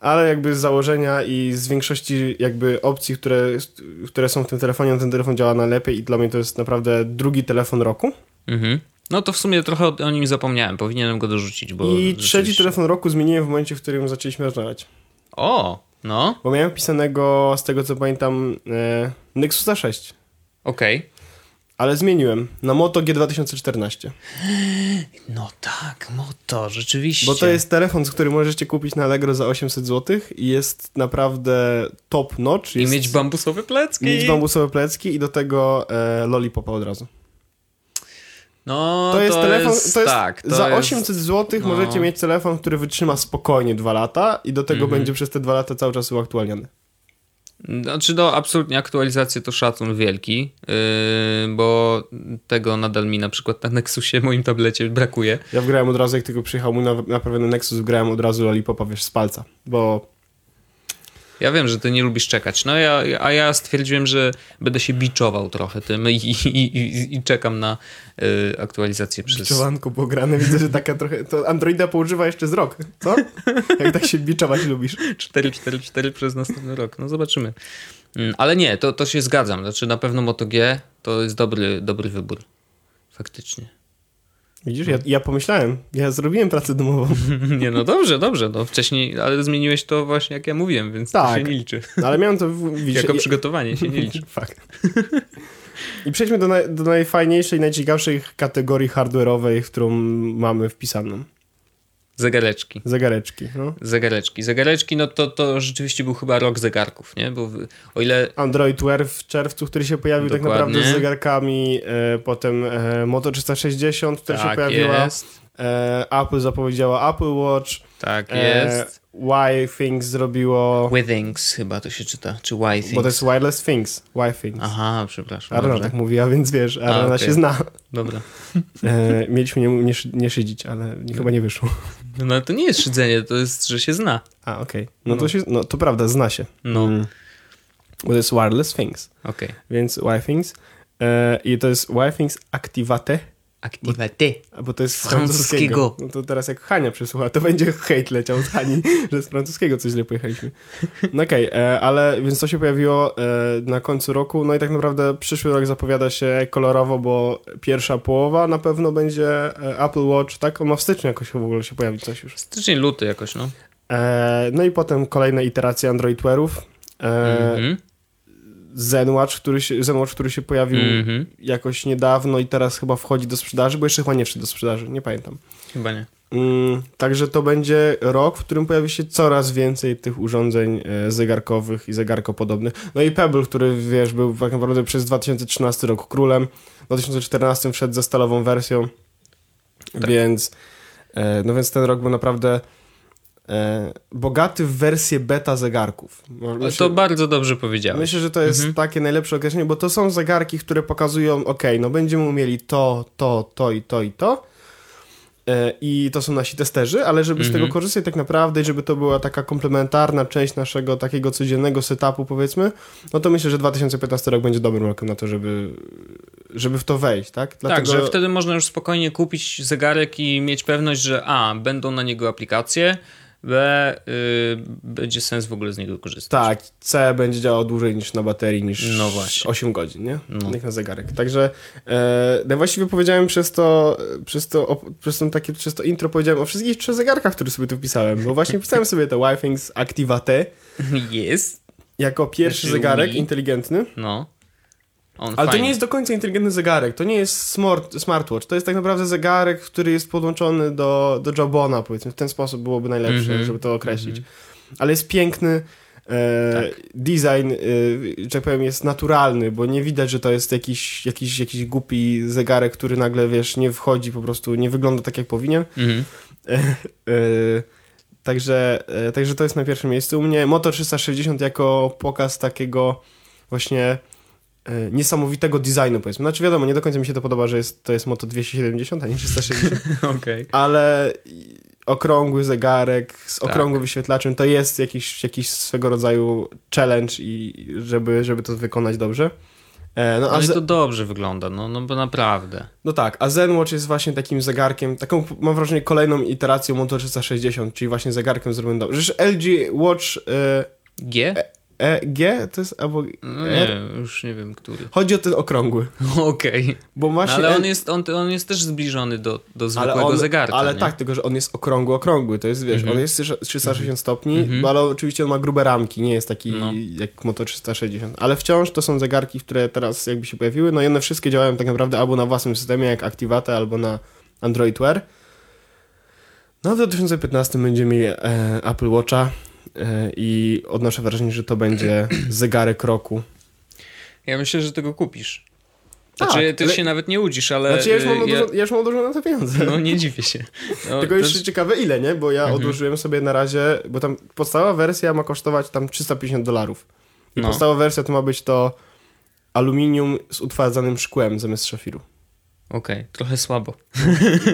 ale jakby z założenia i z większości jakby opcji, które, które są w tym telefonie, ten telefon działa najlepiej i dla mnie to jest naprawdę drugi telefon roku. Mhm. No to w sumie trochę o, nim zapomniałem, powinienem go dorzucić, bo... I trzeci rzeczywiście- telefon roku zmieniłem w momencie, w którym zaczęliśmy rozmawiać. O, no, Bo miałem pisanego, z tego co pamiętam, e, Nexusa 6. okej. Ale zmieniłem na Moto G2014. No tak, Moto, rzeczywiście. Bo to jest telefon, z którym możecie kupić na Allegro za 800 zł i jest naprawdę top notch. I Jest, mieć bambusowe plecki. mieć bambusowe plecki i do tego e, lollipopa od razu. No, To jest telefon, jest, to jest tak, to za jest, 800 zł no. możecie mieć telefon, który wytrzyma spokojnie dwa lata i do tego Mhm. będzie przez te dwa lata cały czas uaktualniany. Znaczy, no, absolutnie aktualizacje to szacun wielki, yy, bo tego nadal mi na przykład na Nexusie, moim tablecie brakuje. Ja wgrałem od razu, jak tylko przyjechał mój naprawiony Nexus, wgrałem od razu Lollipopa, wiesz, z palca, bo Ja wiem, że ty nie lubisz czekać, no ja, a ja stwierdziłem, że będę się biczował trochę tym i, i, i, i czekam na yy, aktualizację przez... biczowanko pograne, widzę, że taka trochę, to Androida poużywa jeszcze z rok, co? Jak tak się biczować lubisz. 4, 4, 4 przez następny rok. No zobaczymy. Mm, Ale nie, to, to się zgadzam. Znaczy na pewno Moto G to jest dobry, dobry wybór. Faktycznie. Widzisz, ja, ja pomyślałem, ja zrobiłem pracę domową, Nie, no dobrze, dobrze. No wcześniej, ale zmieniłeś to właśnie jak ja mówiłem, więc Tak. to się nie liczy. ale miałem to, widzisz, Jako ja- przygotowanie się nie liczy. Fakt. I przejdźmy do, naj, do najfajniejszej, najciekawszej kategorii hardware'owej, którą mamy wpisaną. Zegareczki. Zegareczki. No. Zegareczki. Zegareczki, no to, to rzeczywiście był chyba rok zegarków, nie? Bo o ile Android Wear w czerwcu, który się pojawił tak Dokładnie. naprawdę z zegarkami, e, potem e, Moto 360, która się tak pojawiła, jest, Apple zapowiedziała Apple Watch, tak e, jest. Y Things zrobiło, Withings chyba to się czyta, czy Y bo to jest Wireless Things, Y Things. Aha, przepraszam. Arna dobrze. tak mówiła, więc wiesz, Arna okej. się zna. Dobra. E, mieliśmy nie, nie, nie szydzić, ale nie, chyba nie wyszło. No to nie jest szydzenie, to jest, że się zna. A, okej. No, No. To się, no to prawda, zna się. No, Mm. Bo to jest Wireless Things, okej. więc Y Things. E, I to jest Y Things Activate, Activate. bo to jest z Francuskiego. francuskiego. No to teraz jak Hania przesłucha, to będzie hejt leciał z Hani, że z francuskiego coś źle pojechaliśmy. No okej, e, ale więc to się pojawiło e, na końcu roku, no i tak naprawdę przyszły rok zapowiada się kolorowo, bo pierwsza połowa na pewno będzie e, Apple Watch, tak? On ma w styczniu jakoś w ogóle się pojawić coś już. Styczeń, luty jakoś, no. E, no i potem kolejne iteracje Android Wearów. E, Mhm. ZenWatch, który się, ZenWatch, który się pojawił Mhm. jakoś niedawno i teraz chyba wchodzi do sprzedaży, bo jeszcze chyba nie wszedł do sprzedaży, nie pamiętam. Chyba nie. Mm, także to będzie rok, w którym pojawi się coraz więcej tych urządzeń e, zegarkowych i zegarkopodobnych. No i Pebble, który wiesz, był tak naprawdę przez 2013 rok królem, w 2014 wszedł ze stalową wersją, więc e, no więc ten rok był naprawdę bogaty w wersję beta zegarków. Myślę- To bardzo dobrze powiedziałeś. Myślę, że to jest Mhm. takie najlepsze określenie, bo to są zegarki, które pokazują, ok, no będziemy umieli to, to, to i to i to. E, I to są nasi testerzy, ale żeby z Mhm. tego korzystać tak naprawdę i żeby to była taka komplementarna część naszego takiego codziennego setupu, powiedzmy, no to myślę, że 2015 rok będzie dobrym rokiem na to, żeby, żeby w to wejść, tak? Tak, że wtedy można już spokojnie kupić zegarek i mieć pewność, że a, będą na niego aplikacje, B, y, będzie sens w ogóle z niego korzystać. Tak, C będzie działał dłużej niż na baterii, niż no właśnie. 8 godzin, nie? No. Jak na zegarek. Także e, no właściwie powiedziałem przez to, przez to, o, przez, to takie, przez to intro powiedziałem o wszystkich trzech zegarkach, które sobie tu wpisałem, bo właśnie wpisałem sobie te Y-Things Activa T. Jest. Jako pierwszy Xiaomi. zegarek inteligentny. No. On Ale fajnie. to nie jest do końca inteligentny zegarek, to nie jest smart, smartwatch, to jest tak naprawdę zegarek, który jest podłączony do, do Jobona, powiedzmy, w ten sposób byłoby najlepsze, mm -hmm. żeby to określić. Mm -hmm. Ale jest piękny, e, tak. design, e, że tak powiem, jest naturalny, bo nie widać, że to jest jakiś, jakiś, jakiś głupi zegarek, który nagle, wiesz, nie wchodzi, po prostu nie wygląda tak, jak powinien. Mm -hmm. e, także, e, także to jest na pierwszym miejscu. U mnie Moto 360 jako pokaz takiego właśnie niesamowitego designu, powiedzmy. Znaczy wiadomo, nie do końca mi się to podoba, że jest, to jest Moto 270, a nie 360. okay. Ale okrągły zegarek z tak. okrągłym wyświetlaczem to jest jakiś, jakiś swego rodzaju challenge i żeby, żeby to wykonać dobrze. E, no, ale to dobrze wygląda, no, no bo naprawdę. No tak, a ZenWatch jest właśnie takim zegarkiem, taką mam wrażenie kolejną iteracją Moto 360, czyli właśnie zegarkiem zrobionym dobrze. Przecież LG Watch... E, G? E, G to jest albo. No nie, już nie wiem, który. Chodzi o ten okrągły. Okej. Bo właśnie. No, ale on jest, on, on jest też zbliżony do, do zwykłego ale on, zegarka. Ale nie? tak, tylko że on jest okrągły, okrągły. To jest, wiesz, -hmm. on jest 360 mm -hmm. stopni, -hmm. ale oczywiście on ma grube ramki, nie jest taki no. jak Moto 360. Ale wciąż to są zegarki, które teraz jakby się pojawiły. No i one wszystkie działają tak naprawdę albo na własnym systemie, jak Activate, albo na Android Wear. No w 2015 będziemy mieli e, Apple Watcha i odnoszę wrażenie, że to będzie zegarek roku. Ja myślę, że tego kupisz. Znaczy, tak, ty ale... się nawet nie łudzisz, ale... Znaczy, ja już mam, ja... Dużo, ja już mam dużo na to pieniądze. No, nie dziwię się. No, Tylko jeszcze jest... ciekawe ile, nie? Bo ja mhm. odłożyłem sobie na razie, bo tam podstawowa wersja ma kosztować tam 350 dolarów. I no. podstawowa wersja to ma być to aluminium z utwardzanym szkłem zamiast szafiru. Okej, okay, trochę słabo.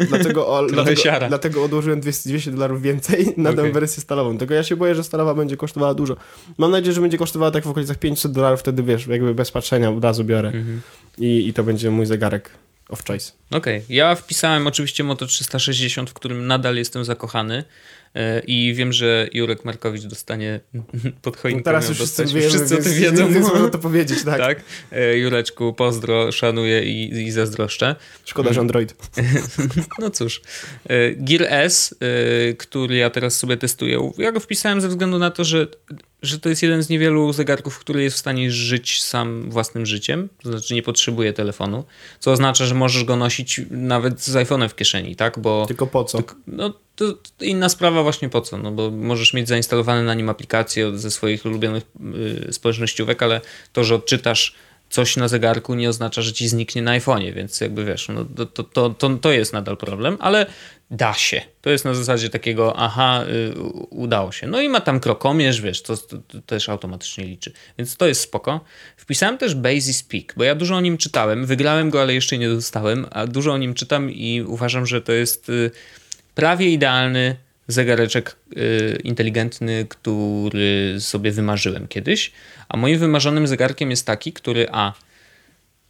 Dlatego, o, dlatego, siara. dlatego odłożyłem 200, 200 dolarów więcej na okay. tę wersję stalową. Tylko ja się boję, że stalowa będzie kosztowała dużo. Mam nadzieję, że będzie kosztowała tak w okolicach 500 dolarów, wtedy wiesz, jakby bez patrzenia od razu biorę. Mm -hmm. I, I to będzie mój zegarek of choice. Okej, okay. ja wpisałem oczywiście Moto 360, w którym nadal jestem zakochany. E, I wiem, że Jurek Markowicz dostanie pod choinką. No teraz już wszyscy, wiemy, wszyscy o tym wiedzą. Więc można to powiedzieć, tak. tak. E, Jureczku, pozdro, szanuję i, i zazdroszczę. Szkoda, że Android. no cóż. E, Gear S, który ja teraz sobie testuję, ja go wpisałem ze względu na to, że że to jest jeden z niewielu zegarków, który jest w stanie żyć sam własnym życiem, to znaczy nie potrzebuje telefonu, co oznacza, że możesz go nosić nawet z iPhone'em w kieszeni, tak? Bo Tylko po co? no, to, to inna sprawa właśnie po co, no bo możesz mieć zainstalowane na nim aplikacje ze swoich ulubionych y, społecznościówek, ale to, że odczytasz coś na zegarku nie oznacza, że ci zniknie na iPhone'ie, więc jakby wiesz, no to, to, to, to jest nadal problem, ale da się. To jest na zasadzie takiego, aha, y, udało się. No i ma tam krokomierz, wiesz, to, to, to, też automatycznie liczy. Więc to jest spoko. Wpisałem też Basis Peak, bo ja dużo o nim czytałem. Wygrałem go, ale jeszcze nie dostałem, a dużo o nim czytam i uważam, że to jest y, prawie idealny zegareczek y, inteligentny, który sobie wymarzyłem kiedyś. A moim wymarzonym zegarkiem jest taki, który a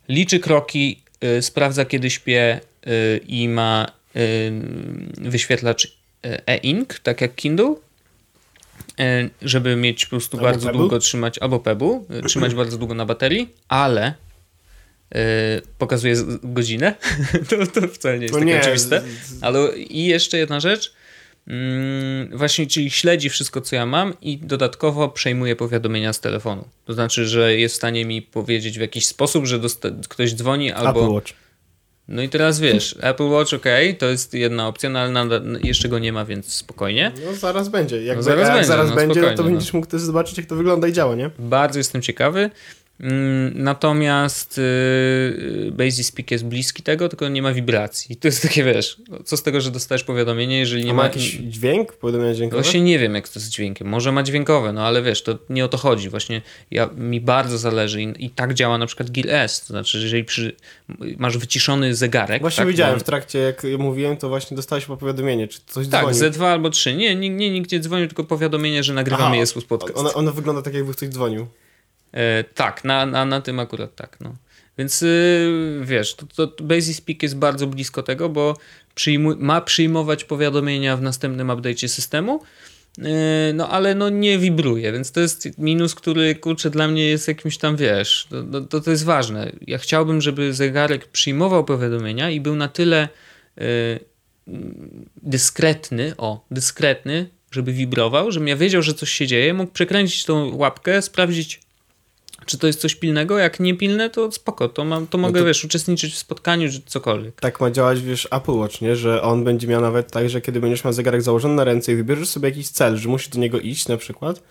liczy kroki, y, sprawdza kiedy śpię y, i ma wyświetlacz e-ink, tak jak Kindle, żeby mieć po prostu albo bardzo pebu? długo trzymać, albo Pebu, trzymać bardzo długo na baterii, ale pokazuje godzinę. to, to wcale nie jest to takie oczywiste. Ale i jeszcze jedna rzecz. Mm, właśnie, czyli śledzi wszystko, co ja mam i dodatkowo przejmuje powiadomienia z telefonu. To znaczy, że jest w stanie mi powiedzieć w jakiś sposób, że ktoś dzwoni albo... Apple Watch. No i teraz wiesz, Apple Watch ok, to jest jedna opcja, no ale nadal, jeszcze go nie ma, więc spokojnie. No zaraz będzie. Jak, no zaraz, jak będzie, zaraz no, będzie, to no. będziesz mógł też zobaczyć, jak to wygląda i działa, nie? Bardzo jestem ciekawy. Mm, natomiast yy, Basis Peak jest bliski tego, tylko nie ma wibracji. To jest takie, wiesz, co z tego, że dostajesz powiadomienie, jeżeli nie A ma... jakiś dźwięk? Powiadomienie dźwiękowe? Właśnie nie wiem, jak to z dźwiękiem. Może ma dźwiękowe, no ale wiesz, to nie o to chodzi. Właśnie ja, mi bardzo zależy i, i tak działa na przykład Gear S. To znaczy, że jeżeli przy, masz wyciszony zegarek... Właśnie tak, widziałem w trakcie, jak mówiłem, to właśnie dostałeś powiadomienie, czy coś tak, dzwoni. Tak, ze dwa albo trzy. Nie, nie, nie, nikt nie dzwonił, tylko powiadomienie, że nagrywamy Aha, jest podcast. Ono, ono wygląda tak, jakby ktoś dzwonił. E, tak, na, na, na tym akurat tak. No. Więc y, wiesz, to, to Basis jest bardzo blisko tego, bo przyjmu, ma przyjmować powiadomienia w następnym update'cie systemu no ale no nie wibruje, więc to jest minus, który kurczę dla mnie jest jakimś tam, wiesz, to, to, to jest ważne. Ja chciałbym, żeby zegarek przyjmował powiadomienia i był na tyle dyskretny, o, dyskretny, żeby wibrował, żebym ja wiedział, że coś się dzieje, mógł przekręcić tą łapkę, sprawdzić, czy to jest coś pilnego. Jak nie pilne, to spoko, to, mam, to no mogę, no to... wiesz, uczestniczyć w spotkaniu, czy cokolwiek. Tak ma działać, wiesz, Apple Watch, nie? Że on będzie miał nawet tak, że kiedy będziesz miał zegarek założony na ręce i wybierzesz sobie jakiś cel, że musisz do niego iść na przykład,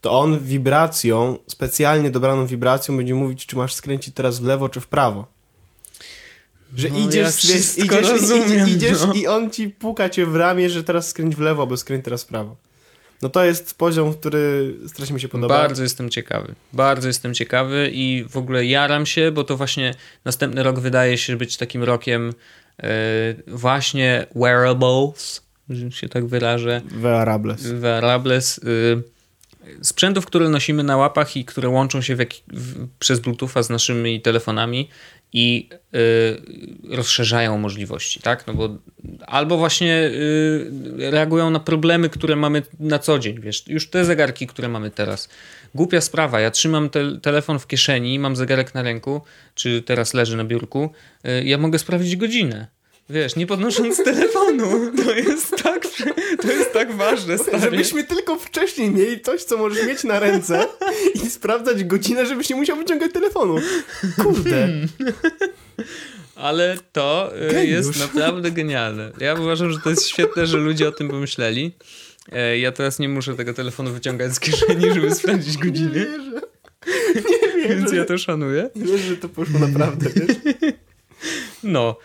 to on wibracją, specjalnie dobraną wibracją będzie mówić, czy masz skręcić teraz w lewo, czy w prawo. Że no, idziesz, ja idziesz, rozumiem, idziesz no. i on ci puka cię w ramię, że teraz skręć w lewo, albo skręć teraz w prawo. No to jest poziom, który strasznie mi się podoba. Bardzo jestem ciekawy. Bardzo jestem ciekawy i w ogóle jaram się, bo to właśnie następny rok wydaje się być takim rokiem yy, właśnie wearables, że się tak wyrażę. Wearables. Wearables. Yy, sprzętów, które nosimy na łapach i które łączą się w, w, przez Bluetootha z naszymi telefonami i y, rozszerzają możliwości, tak? No bo albo właśnie y, reagują na problemy, które mamy na co dzień, wiesz, już te zegarki, które mamy teraz. Głupia sprawa, ja trzymam te, telefon w kieszeni, mam zegarek na ręku, czy teraz leży na biurku, y, ja mogę sprawdzić godzinę. Wiesz, nie podnosząc telefonu. To jest tak, to jest tak ważne, stary. Żebyśmy tylko wcześniej mieli coś, co możesz mieć na ręce i sprawdzać godzinę, żebyś nie musiał wyciągać telefonu. Kurde. Ale to y, Geniusz. jest naprawdę genialne. Ja uważam, że to jest świetne, że ludzie o tym pomyśleli. E, ja teraz nie muszę tego telefonu wyciągać z kieszeni, żeby sprawdzić godziny. Nie wierzę. Nie wierzę. Więc ja to szanuję. Nie wierzę, że to poszło naprawdę, wiesz? No,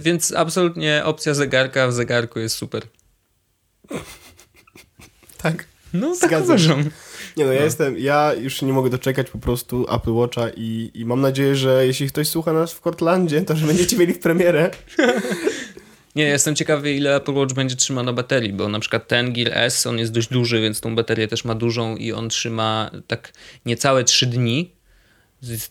więc absolutnie opcja zegarka w zegarku jest super. Tak. No, tak Zgadzam. uważam. Nie no, ja no. jestem, ja już nie mogę doczekać po prostu Apple Watcha i, i mam nadzieję, że jeśli ktoś słucha nas w Cortlandzie, to że będziecie mieli w premierę. Nie, jestem ciekawy, ile Apple Watch będzie trzymał na baterii, bo na przykład ten Gear S, on jest dość duży, więc tą baterię też ma dużą i on trzyma tak niecałe 3 dni,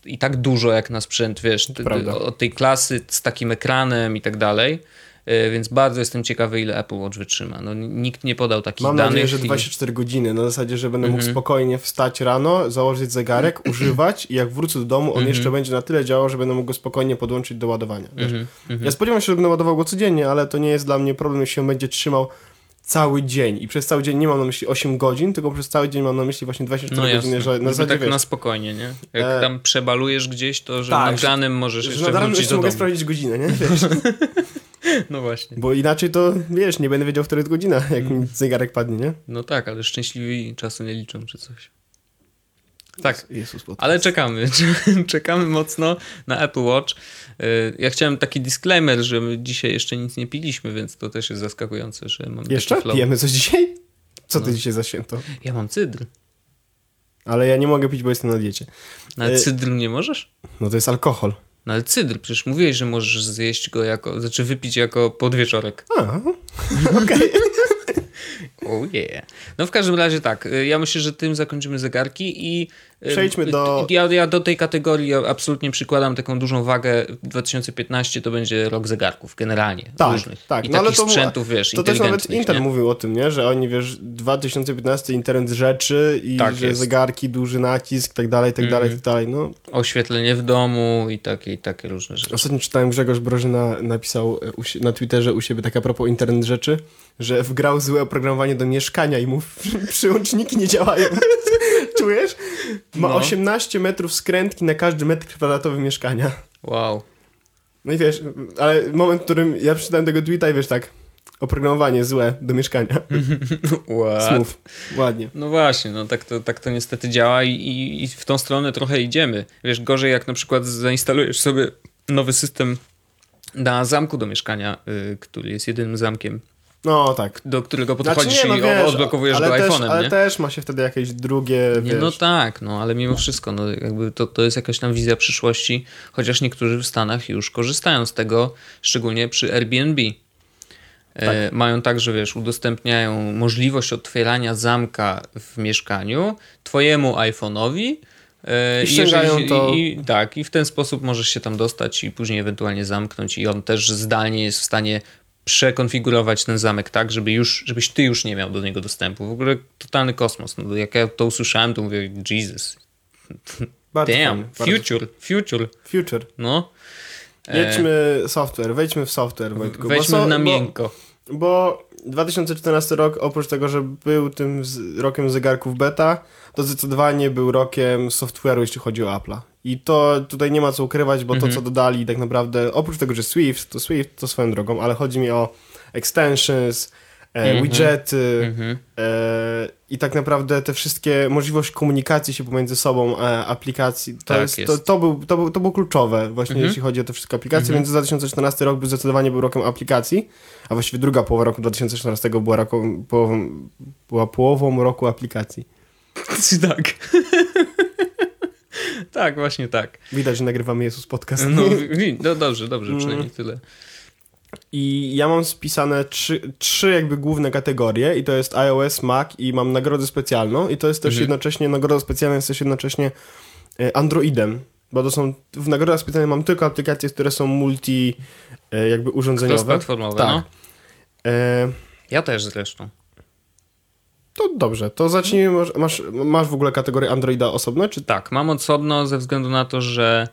i tak dużo jak na sprzęt, wiesz, od tej klasy z takim ekranem i tak dalej. E, więc bardzo jestem ciekawy, ile Apple Watch wytrzyma. No, nikt nie podał takich Mam danych. Mam nadzieję, że 24 i... godziny, na zasadzie, że będę mógł mm -hmm. spokojnie wstać rano, założyć zegarek, używać i jak wrócę do domu, on mm -hmm. jeszcze będzie na tyle działał, że będę mógł go spokojnie podłączyć do ładowania. Mm -hmm. Ja spodziewam się, że będę ładował go codziennie, ale to nie jest dla mnie problem, jeśli on będzie trzymał cały dzień. I przez cały dzień nie mam na myśli 8 godzin, tylko przez cały dzień mam na myśli właśnie 24 no godziny, że na zasadzie, tak wiesz, na spokojnie, nie? Jak e... tam przebalujesz gdzieś, to że tak, nagranym możesz że jeszcze wrócić jeszcze mogę domu. sprawdzić godzinę, nie? Wiesz? No właśnie. Bo inaczej to, wiesz, nie będę wiedział, która jest godzina, jak mi mm. zegarek padnie, nie? No tak, ale szczęśliwi czasu nie liczą, czy coś. Tak, Jezus, ale czekamy. czekamy mocno na Apple Watch. Y, ja chciałem taki disclaimer, że my dzisiaj jeszcze nic nie piliśmy, więc to też jest zaskakujące, że Jeszcze? Pijemy coś dzisiaj? Co ty no. dzisiaj za święto? Ja mam cydr. Ale ja nie mogę pić, bo jestem na diecie. No, ale y, cydr nie możesz? No to jest alkohol. No ale cydr, przecież mówiłeś, że możesz zjeść go jako, znaczy wypić jako podwieczorek. A, okej. Okay. Oh yeah. No w każdym razie tak, y, ja myślę, że tym zakończymy zegarki i Przejdźmy do... Ja, ja do tej kategorii absolutnie przykładam taką dużą wagę. 2015 to będzie rok zegarków generalnie. Tak, różnych. tak. I no, takich ale to, sprzętów, wiesz, To też nawet Intel nie? mówił o tym, nie? że oni, wiesz, 2015 internet rzeczy i tak że jest. zegarki, duży nacisk, tak dalej, tak dalej, tak dalej. No. Oświetlenie w domu i takie, i takie różne rzeczy. Ostatnio czytałem, Grzegorz Brożyna napisał e, na Twitterze u siebie tak a propos internet rzeczy, że wgrał złe oprogramowanie do mieszkania i mu przyłączniki nie działają. Czujesz? Ma no. 18 metrów skrętki na każdy metr kwadratowy mieszkania. Wow. No i wiesz, ale moment, w którym ja przeczytałem tego tweeta i wiesz tak, oprogramowanie złe do mieszkania. Smooth. Ładnie. No właśnie, no tak to, tak to niestety działa i, i, i w tą stronę trochę idziemy. Wiesz, gorzej jak na przykład zainstalujesz sobie nowy system na zamku do mieszkania, y, który jest jedynym zamkiem no tak. Do którego podchodzisz znaczy, nie, no, i wiesz, odblokowujesz go iPhone'em, Ale też ma się wtedy jakieś drugie, nie, No tak, no ale mimo wszystko, no jakby to, to jest jakaś tam wizja przyszłości, chociaż niektórzy w Stanach już korzystają z tego, szczególnie przy Airbnb. E, tak. E, mają tak, że wiesz, udostępniają możliwość otwierania zamka w mieszkaniu twojemu iPhone'owi, e, i ściągają I, to. I, tak, i w ten sposób możesz się tam dostać i później ewentualnie zamknąć i on też zdalnie jest w stanie przekonfigurować ten zamek tak, żeby już, żebyś ty już nie miał do niego dostępu. W ogóle totalny kosmos. No, jak ja to usłyszałem, to mówię, Jesus. Bardzo Damn, fajnie, future, future. Future. No. Jedźmy software, wejdźmy w software, Wojtku. Wejdźmy so, na miękko. Bo, bo 2014 rok, oprócz tego, że był tym rokiem zegarków beta, to zdecydowanie był rokiem software'u, jeśli chodzi o Apple'a. I to tutaj nie ma co ukrywać, bo mhm. to, co dodali tak naprawdę, oprócz tego, że Swift, to Swift to swoją drogą, ale chodzi mi o extensions, e, mhm. widgety mhm. e, i tak naprawdę te wszystkie możliwości komunikacji się pomiędzy sobą e, aplikacji, to, tak jest, jest. To, to, był, to, był, to było kluczowe właśnie mhm. jeśli chodzi o te wszystkie aplikacje, więc 2014 rok był zdecydowanie był rokiem aplikacji, a właściwie druga połowa roku 2014 była, roku, połową, była połową roku aplikacji. Tak. tak, właśnie tak. Widać, że nagrywamy Jezus podcast. No, no dobrze, dobrze, przynajmniej mm. tyle. I ja mam spisane trzy, trzy jakby główne kategorie i to jest iOS, Mac i mam nagrodę specjalną i to jest też mhm. jednocześnie, nagroda specjalna jest też jednocześnie e, Androidem, bo to są, w nagrodach specjalnych mam tylko aplikacje, które są multi e, jakby urządzeniowe. Platformowe, tak. no. E... Ja też zresztą. To dobrze, to zacznijmy, masz, masz w ogóle kategorię Androida osobno? Czy... Tak, mam osobno ze względu na to, że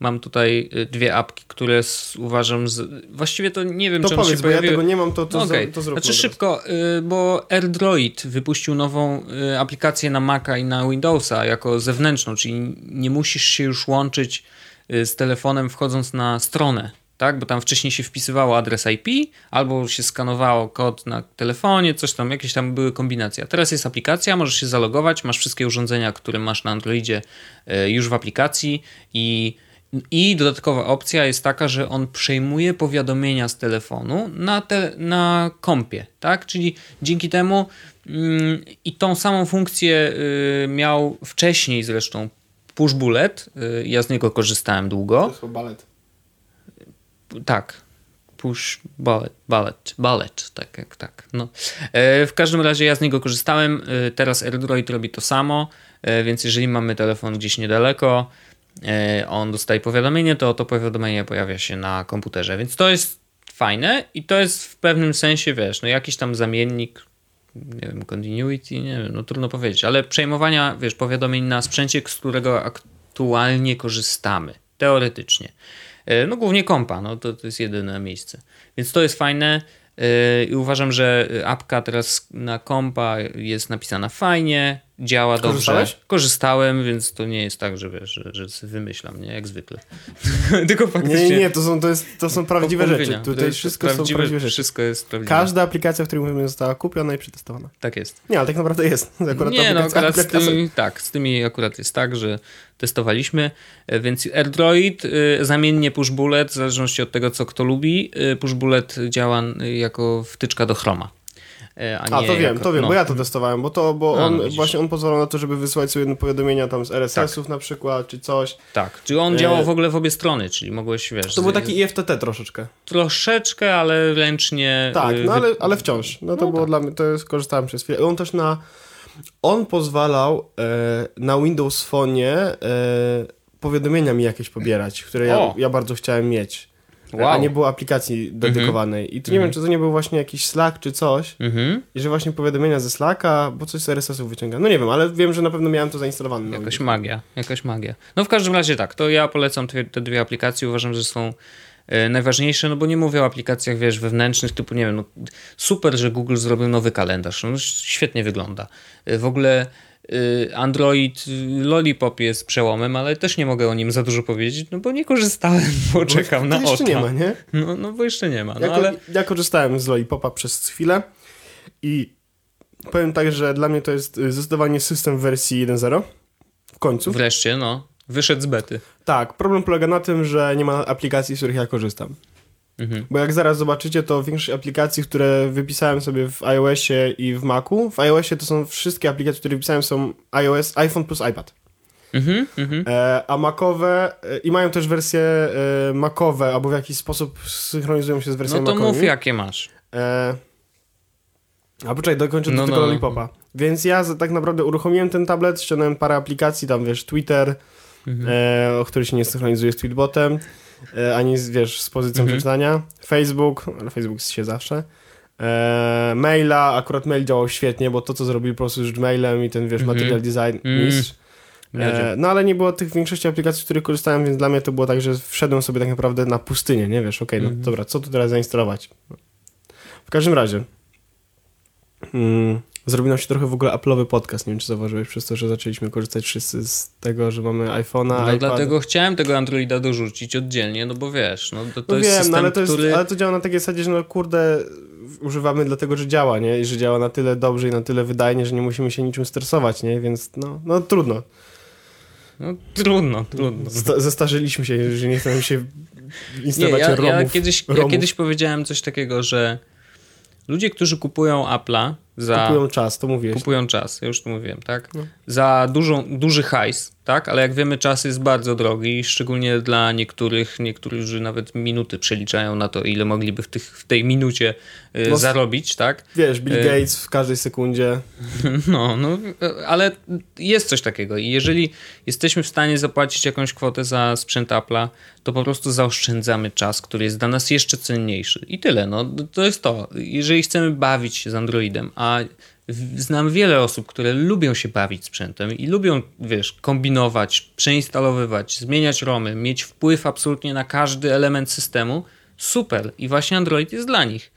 Mam tutaj y, dwie apki, które uważam, z... właściwie to nie wiem, to czy powiedz, się bo ja tego nie mam, to, to, okay. to zrób. Znaczy szybko, y, bo AirDroid wypuścił nową y, aplikację na Maca i na Windowsa jako zewnętrzną, czyli nie musisz się już łączyć z telefonem wchodząc na stronę tak? Bo tam wcześniej się wpisywało adres IP, albo się skanowało kod na telefonie, coś tam, jakieś tam były kombinacje. A teraz jest aplikacja, możesz się zalogować, masz wszystkie urządzenia, które masz na Androidzie już w aplikacji i i dodatkowa opcja jest taka, że on przejmuje powiadomienia z telefonu na, te, na kompie, tak? Czyli dzięki temu yy, i tą samą funkcję yy, miał wcześniej zresztą Push Bullet. Yy, ja z niego korzystałem długo. To jest. Tak. Push Bullet, Bullet, Bullet, tak jak tak. No. E, w każdym razie ja z niego korzystałem. E, teraz AirDroid robi to samo, e, więc jeżeli mamy telefon gdzieś niedaleko, on dostaje powiadomienie, to to powiadomienie pojawia się na komputerze, więc to jest fajne i to jest w pewnym sensie, wiesz, no jakiś tam zamiennik, nie wiem, continuity, nie wiem, no trudno powiedzieć, ale przejmowania, wiesz, powiadomień na sprzęcie, z którego aktualnie korzystamy, teoretycznie. E, no głównie kompa, no to, to jest jedyne miejsce. Więc to jest fajne. Yy, I uważam, że apka teraz na kompa jest napisana fajnie, działa dobrze. Korzystałem, więc to nie jest tak, że wiesz, że, że wymyślam, nie? Jak zwykle. Tylko faktycznie... Nie, nie, to są, to jest, to są prawdziwe rzeczy. Tutaj wszystko są prawdziwe rzeczy. Wszystko jest prawdziwe. Każda aplikacja, w której mówimy, została kupiona i przetestowana. Tak jest. Nie, ale tak naprawdę jest. Akurat nie, no akurat z tymi, tak, z tymi akurat jest tak, że testowaliśmy, e, więc AirDroid, y, zamiennie Push Bullet, w zależności od tego, co kto lubi, y, Push Bullet działa jako wtyczka do Chroma. E, a, a to wiem, jako, to wiem, no. bo ja to testowałem, bo to, bo no, on no, właśnie on pozwala na to, żeby wysyłać sobie powiadomienia tam z RSS-ów tak. na przykład, czy coś. Tak, czyli on e... działał w ogóle w obie strony, czyli mogłeś, wiesz... To był taki IFTT troszeczkę. Troszeczkę, ale ręcznie... Tak, no ale, ale wciąż. No to no było tak. dla mnie, to skorzystałem przez chwilę. On też na... On pozwalał e, na Windows Phone e, powiadomienia mi jakieś pobierać, które ja, ja bardzo chciałem mieć. Wow. A nie było aplikacji dedykowanej. Mm -hmm. I to nie mm -hmm. wiem, czy to nie był właśnie jakiś Slack czy coś. Mm -hmm. I że właśnie powiadomienia ze Slacka, bo coś z RSS-ów wyciąga. No nie wiem, ale wiem, że na pewno miałem to zainstalowane. Jakaś magia, jakaś magia. No w każdym razie tak, to ja polecam te, te dwie aplikacje. Uważam, że są e, najważniejsze, no bo nie mówię o aplikacjach, wiesz, wewnętrznych, typu, nie wiem, no, super, że Google zrobił nowy kalendarz, no świetnie wygląda. E, w ogóle Android Lollipop jest przełomem, ale też nie mogę o nim za dużo powiedzieć, no bo nie korzystałem, bo czekam na jeszcze nie ma, nie? No, no bo jeszcze nie ma. No, ja, ale... ja korzystałem z Lollipopa przez chwilę i powiem tak, że dla mnie to jest zdecydowanie system w wersji 1.0 w końcu. Wreszcie, no. Wyszedł z bety. Tak, problem polega na tym, że nie ma aplikacji, z których ja korzystam. Mhm. Bo jak zaraz zobaczycie, to większość aplikacji, które wypisałem sobie w iOSie i w Macu, w iOSie to są wszystkie aplikacje, które wypisałem są iOS, iPhone plus iPad. Mhm, mhm. e, a Macowe e, i mają też wersje e, Macowe, albo w jakiś sposób synchronizują się z wersją No to Macowymi. mów jakie masz. E, a poczekaj, dokończę no, do tego no. Lollipopa. Więc ja tak naprawdę uruchomiłem ten tablet, ściągnąłem parę aplikacji, tam wiesz, Twitter, mhm. e, który się nie synchronizuje z tweetbotem, ani z, wiesz, z pozycją mhm. przeczytania. Facebook, ale Facebook się zawsze. E, maila, akurat mail działał świetnie, bo to, co zrobili po prostu z Gmailem i ten, wiesz, mhm. material design mm. mistrz. E, no ale nie było tych większości aplikacji, z których korzystałem, więc dla mnie to było tak, że wszedłem sobie tak naprawdę na pustynię, nie wiesz, okej, okay, no mhm. dobra, co tu teraz zainstalować? W każdym razie, mm, zrobił nam się trochę w ogóle Apple'owy podcast, nie wiem czy zauważyłeś, przez to, że zaczęliśmy korzystać wszyscy z tego, że mamy iPhone'a, No dlatego chciałem tego Androida dorzucić oddzielnie, no bo wiesz, no to, to no jest wiem, system, no ale to, jest, który... ale to działa na takiej zasadzie, że no kurde, używamy dlatego, że działa, nie? I że działa na tyle dobrze i na tyle wydajnie, że nie musimy się niczym stresować, nie? Więc no, no trudno. No trudno, trudno. zestarzyliśmy się, że nie chcemy się instalować nie, ja, romów, ja, kiedyś, romów. ja kiedyś powiedziałem coś takiego, że ludzie, którzy kupują Apple'a za... Kupują czas, to mówię. Kupują czas, ja już to mówiłem, tak? No. Za dużą, duży hajs, tak? Ale jak wiemy, czas jest bardzo drogi, szczególnie dla niektórych, niektórzy nawet minuty przeliczają na to, ile mogliby w, tych, w tej minucie y, no, zarobić, tak? Wiesz, Bill y, Gates w każdej sekundzie. No, no, ale jest coś takiego i jeżeli jesteśmy w stanie zapłacić jakąś kwotę za sprzęt Apple'a, to po prostu zaoszczędzamy czas, który jest dla nas jeszcze cenniejszy. I tyle, no, to jest to. Jeżeli chcemy bawić się z Androidem, a znam wiele osób, które lubią się bawić sprzętem i lubią, wiesz, kombinować, przeinstalowywać, zmieniać romy, mieć wpływ absolutnie na każdy element systemu. Super. I właśnie Android jest dla nich.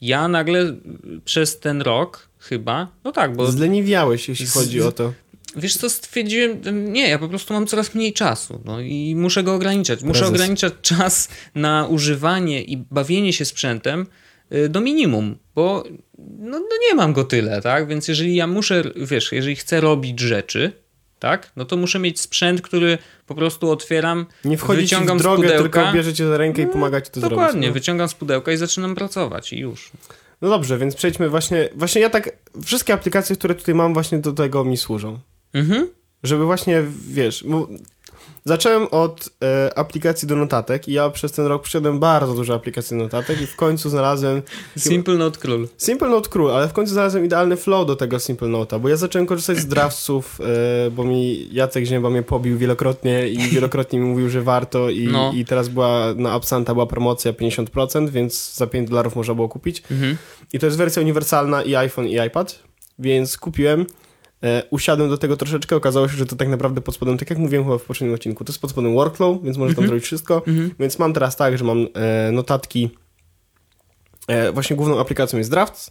Ja nagle przez ten rok chyba, no tak, bo... Zleniwiałeś, jeśli z... chodzi o to. Wiesz co, stwierdziłem, nie, ja po prostu mam coraz mniej czasu no i muszę go ograniczać. Muszę Prezes. ograniczać czas na używanie i bawienie się sprzętem y, do minimum, bo no, no nie mam go tyle, tak? Więc jeżeli ja muszę, wiesz, jeżeli chcę robić rzeczy, tak? No to muszę mieć sprzęt, który po prostu otwieram, Nie wyciągam w drogę, z pudełka. tylko bierzecie za rękę i pomagacie to dokładnie, zrobić. Dokładnie, no. wyciągam z pudełka i zaczynam pracować i już. No dobrze, więc przejdźmy właśnie, właśnie ja tak, wszystkie aplikacje, które tutaj mam właśnie do tego mi służą. Mhm. Żeby właśnie, wiesz, Zacząłem od e, aplikacji do notatek i ja przez ten rok przyszedłem bardzo dużo aplikacji do notatek i w końcu znalazłem... Simple Note Król. Simple Note Król, ale w końcu znalazłem idealny flow do tego Simple Note'a, bo ja zacząłem korzystać z draftsów, e, bo mi Jacek Zięba mnie pobił wielokrotnie i wielokrotnie mi mówił, że warto i, no. i teraz była na Absanta była promocja 50%, więc za 5 dolarów można było kupić. Mhm. I to jest wersja uniwersalna i iPhone i iPad, więc kupiłem usiadłem do tego troszeczkę, okazało się, że to tak naprawdę pod spodem, tak jak mówiłem chyba w poprzednim odcinku, to jest pod spodem workflow, więc można tam -hmm. zrobić wszystko, -hmm. więc mam teraz tak, że mam e, notatki, e, właśnie główną aplikacją jest Drafts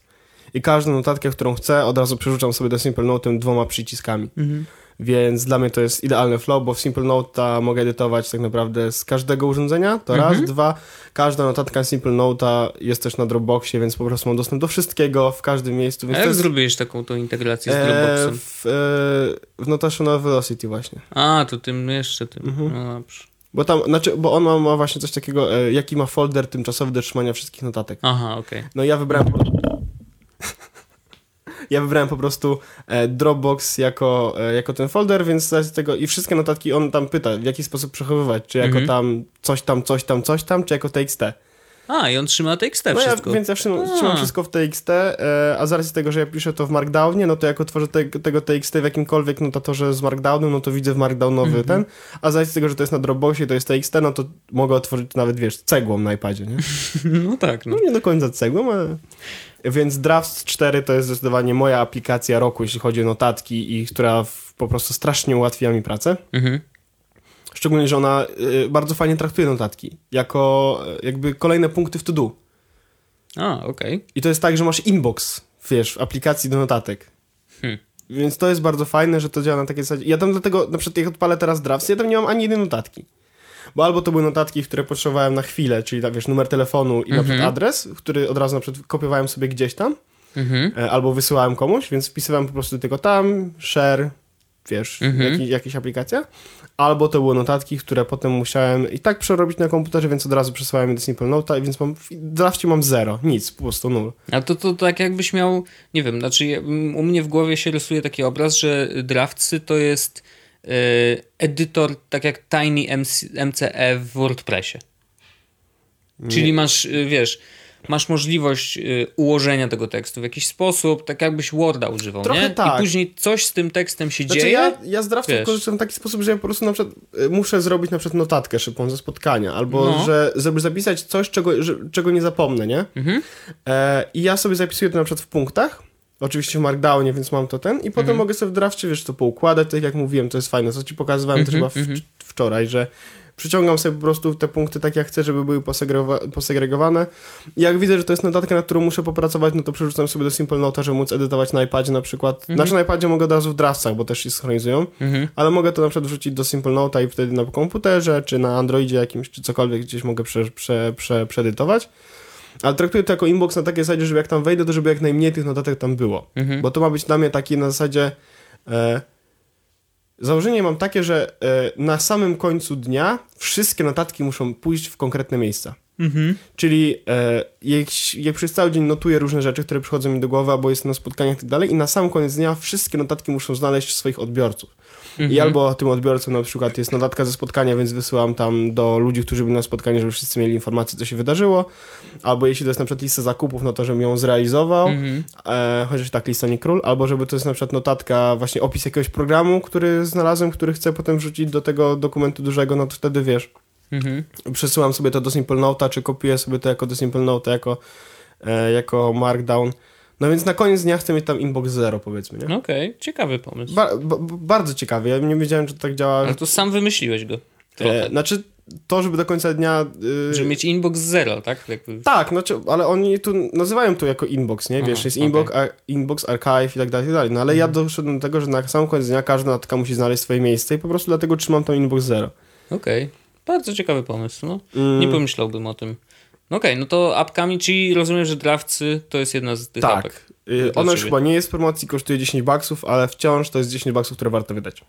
i każdą notatkę, którą chcę, od razu przerzucam sobie do Simple Note dwoma przyciskami. -hmm. Więc dla mnie to jest idealny flow, bo w Simple Note mogę edytować tak naprawdę z każdego urządzenia, to raz. Mhm. Dwa, każda notatka Simple Note jest też na Dropboxie, więc po prostu mam dostęp do wszystkiego w każdym miejscu. Więc A jak jest... zrobiłeś taką tą integrację z Dropboxem? E, w, e, w Notational Velocity właśnie. A, to tym jeszcze tym. Mhm. No dobrze. Bo tam, znaczy, bo on ma, ma właśnie coś takiego, e, jaki ma folder tymczasowy do trzymania wszystkich notatek. Aha, okej. Okay. No ja wybrałem ja wybrałem po prostu e, Dropbox jako, e, jako ten folder, więc z tego i wszystkie notatki on tam pyta, w jaki sposób przechowywać, czy jako mhm. tam coś tam, coś tam, coś tam, czy jako TXT. A, i on trzyma TXT no wszystko. Ja, więc ja trzymam, wszystko w TXT, e, a z racji tego, że ja piszę to w Markdownie, no to jak otworzę te, tego TXT w jakimkolwiek notatorze z Markdownem, no to widzę w Markdownowy mm -hmm. ten, a z racji tego, że to jest na Dropboxie, to jest TXT, no to mogę otworzyć nawet, wiesz, cegłą na iPadzie, nie? no tak. No. no nie do końca cegłą, ale... Więc Drafts 4 to jest zdecydowanie moja aplikacja roku, jeśli chodzi o notatki i która w, po prostu strasznie ułatwia mi pracę. Mhm. Szczególnie, że ona y, bardzo fajnie traktuje notatki jako y, jakby kolejne punkty w to-do. A, okej. Okay. I to jest tak, że masz inbox, wiesz, w aplikacji do notatek. Hmm. Więc to jest bardzo fajne, że to działa na takiej zasadzie. Ja tam dlatego, na przykład jak odpalę teraz drafts, ja tam nie mam ani jednej notatki. Bo albo to były notatki, które potrzebowałem na chwilę, czyli tak, wiesz, numer telefonu i na przykład mhm. adres, który od razu na przykład kopiowałem sobie gdzieś tam, mhm. E, albo wysyłałem komuś, więc wpisywałem po prostu tylko tam, share, wiesz, mhm. jak, jakieś aplikacja. Albo to były notatki, które potem musiałem i tak przerobić na komputerze, więc od razu przesyłałem je do Simple Note, więc mam, w drafcie mam zero, nic, po prostu nul. A to, to tak jakbyś miał, nie wiem, znaczy u mnie w głowie się rysuje taki obraz, że draftsy to jest Y, edytor, tak jak Tiny MC, MCE w WordPressie. Nie. Czyli masz, y, wiesz, masz możliwość y, ułożenia tego tekstu w jakiś sposób, tak jakbyś Worda używał, Trochę nie? tak. I później coś z tym tekstem się Znaczy dzieje. ja, ja z Draftu Wiesz. korzystam w taki sposób, że ja po prostu na przykład y, muszę zrobić na przykład notatkę szybką ze spotkania, albo No. że żeby zapisać coś, czego, że, czego nie zapomnę, nie? Mhm. E, I ja sobie zapisuję to na przykład w punktach, oczywiście w Markdownie, więc mam to ten, i potem Mhm. mogę sobie w drafcie, wiesz, to poukładać, tak jak mówiłem, to jest fajne, co ci pokazywałem też Mhm, chyba w, wczoraj, że przyciągam sobie po prostu te punkty tak jak chcę, żeby były posegregowa- posegregowane. I jak widzę, że to jest notatka, nad którą muszę popracować, no to przerzucam sobie do Simple Note'a, żeby móc edytować na iPadzie na przykład. Znaczy na iPadzie mogę od razu w draftach, bo też się synchronizują, Mhm. ale mogę to na przykład wrzucić do Simple Note'a i wtedy na komputerze, czy na Androidzie jakimś, czy cokolwiek gdzieś mogę prze, prze, prze, przeedytować. Ale traktuję to jako inbox na takiej zasadzie, żeby jak tam wejdę, to żeby jak najmniej tych notatek tam było. Mhm. Bo to ma być dla mnie taki na zasadzie. E, założenie mam takie, że e, na samym końcu dnia wszystkie notatki muszą pójść w konkretne miejsca. Mhm. Czyli e, jak, jak przez cały dzień notuję różne rzeczy, które przychodzą mi do głowy, albo jestem na spotkaniach i tak dalej, i na sam koniec dnia wszystkie notatki muszą znaleźć swoich odbiorców. Mhm. I albo tym odbiorcą na przykład jest notatka ze spotkania, więc wysyłam tam do ludzi, którzy byli na spotkaniu, żeby wszyscy mieli informację, co się wydarzyło. Albo jeśli to jest na przykład lista zakupów, no to żebym ją zrealizował, Mhm. e, chociaż tak lista nie król. Albo żeby to jest na przykład notatka, właśnie opis jakiegoś programu, który znalazłem, który chcę potem wrzucić do tego dokumentu dużego, no to wtedy wiesz, Mhm. przesyłam sobie to do Simple Note'a, czy kopiuję sobie to jako do Simple Note'a, jako, e, jako Markdown. No więc na koniec dnia chcę mieć tam inbox zero, powiedzmy, nie? Okej, ciekawy pomysł. Ba, ba, bardzo ciekawie, ja nie wiedziałem, że to tak działa. Ale to sam wymyśliłeś go. Trochę. E, znaczy, to, żeby do końca dnia... y, Żeby mieć inbox zero, tak? Jakby... Tak, znaczy, ale oni tu nazywają to jako inbox, nie? Wiesz, Aha, jest okej. inbox, a, inbox, archive i tak dalej, i tak dalej. No ale ja doszedłem do tego, że na sam koniec dnia każda notatka musi znaleźć swoje miejsce i po prostu dlatego trzymam tam inbox zero. Okej, bardzo ciekawy pomysł. No. Mm. Nie pomyślałbym o tym. No Okej, no to apkami, czyli rozumiem, że drawcy to jest jedna z tych Tak. apek. Y, Dla Ona już chyba nie jest w promocji, kosztuje 10 baksów, ale wciąż to jest 10 baksów, które warto wydać.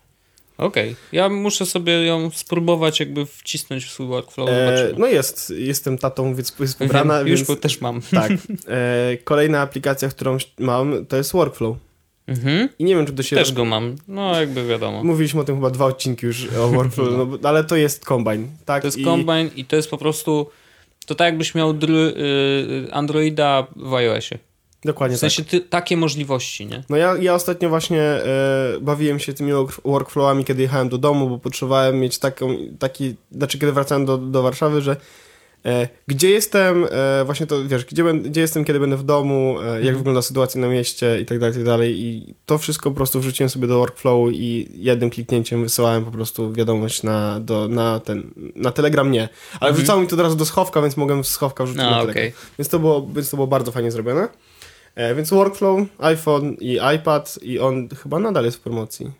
Okej, ja muszę sobie ją spróbować jakby wcisnąć w swój workflow. E, no jest, jestem tatą, więc jest pobrana, Wiem, już więc też mam. tak. E, kolejna aplikacja, którą mam, to jest Workflow. Mhm. I nie wiem, czy to się... Też go mam. No jakby wiadomo. Mówiliśmy o tym chyba dwa odcinki już o Workflow, no, ale to jest Combine, tak? To jest I- i to jest po prostu to tak jakbyś miał y, Androida w iOSie. Dokładnie W sensie ty, takie możliwości, nie? No ja, ja ostatnio właśnie e, bawiłem się tymi work- workflowami, kiedy jechałem do domu, bo potrzebowałem mieć taką, taki, znaczy kiedy wracałem do, do Warszawy, że gdzie jestem, e, właśnie to, wiesz, gdzie, ben, gdzie jestem, kiedy będę w domu, e, jak Mhm. wygląda sytuacja na mieście i tak dalej, i tak dalej i to wszystko po prostu wrzuciłem sobie do workflowu i jednym kliknięciem wysyłałem po prostu wiadomość na, do, na ten, na Telegram nie, ale Mhm. wrzucało mi to od razu do schowka, więc mogłem z schowka wrzucić A, na. Telegram. Więc to było, więc to było bardzo fajnie zrobione. E, więc Workflow, iPhone i iPad i on chyba nadal jest w promocji.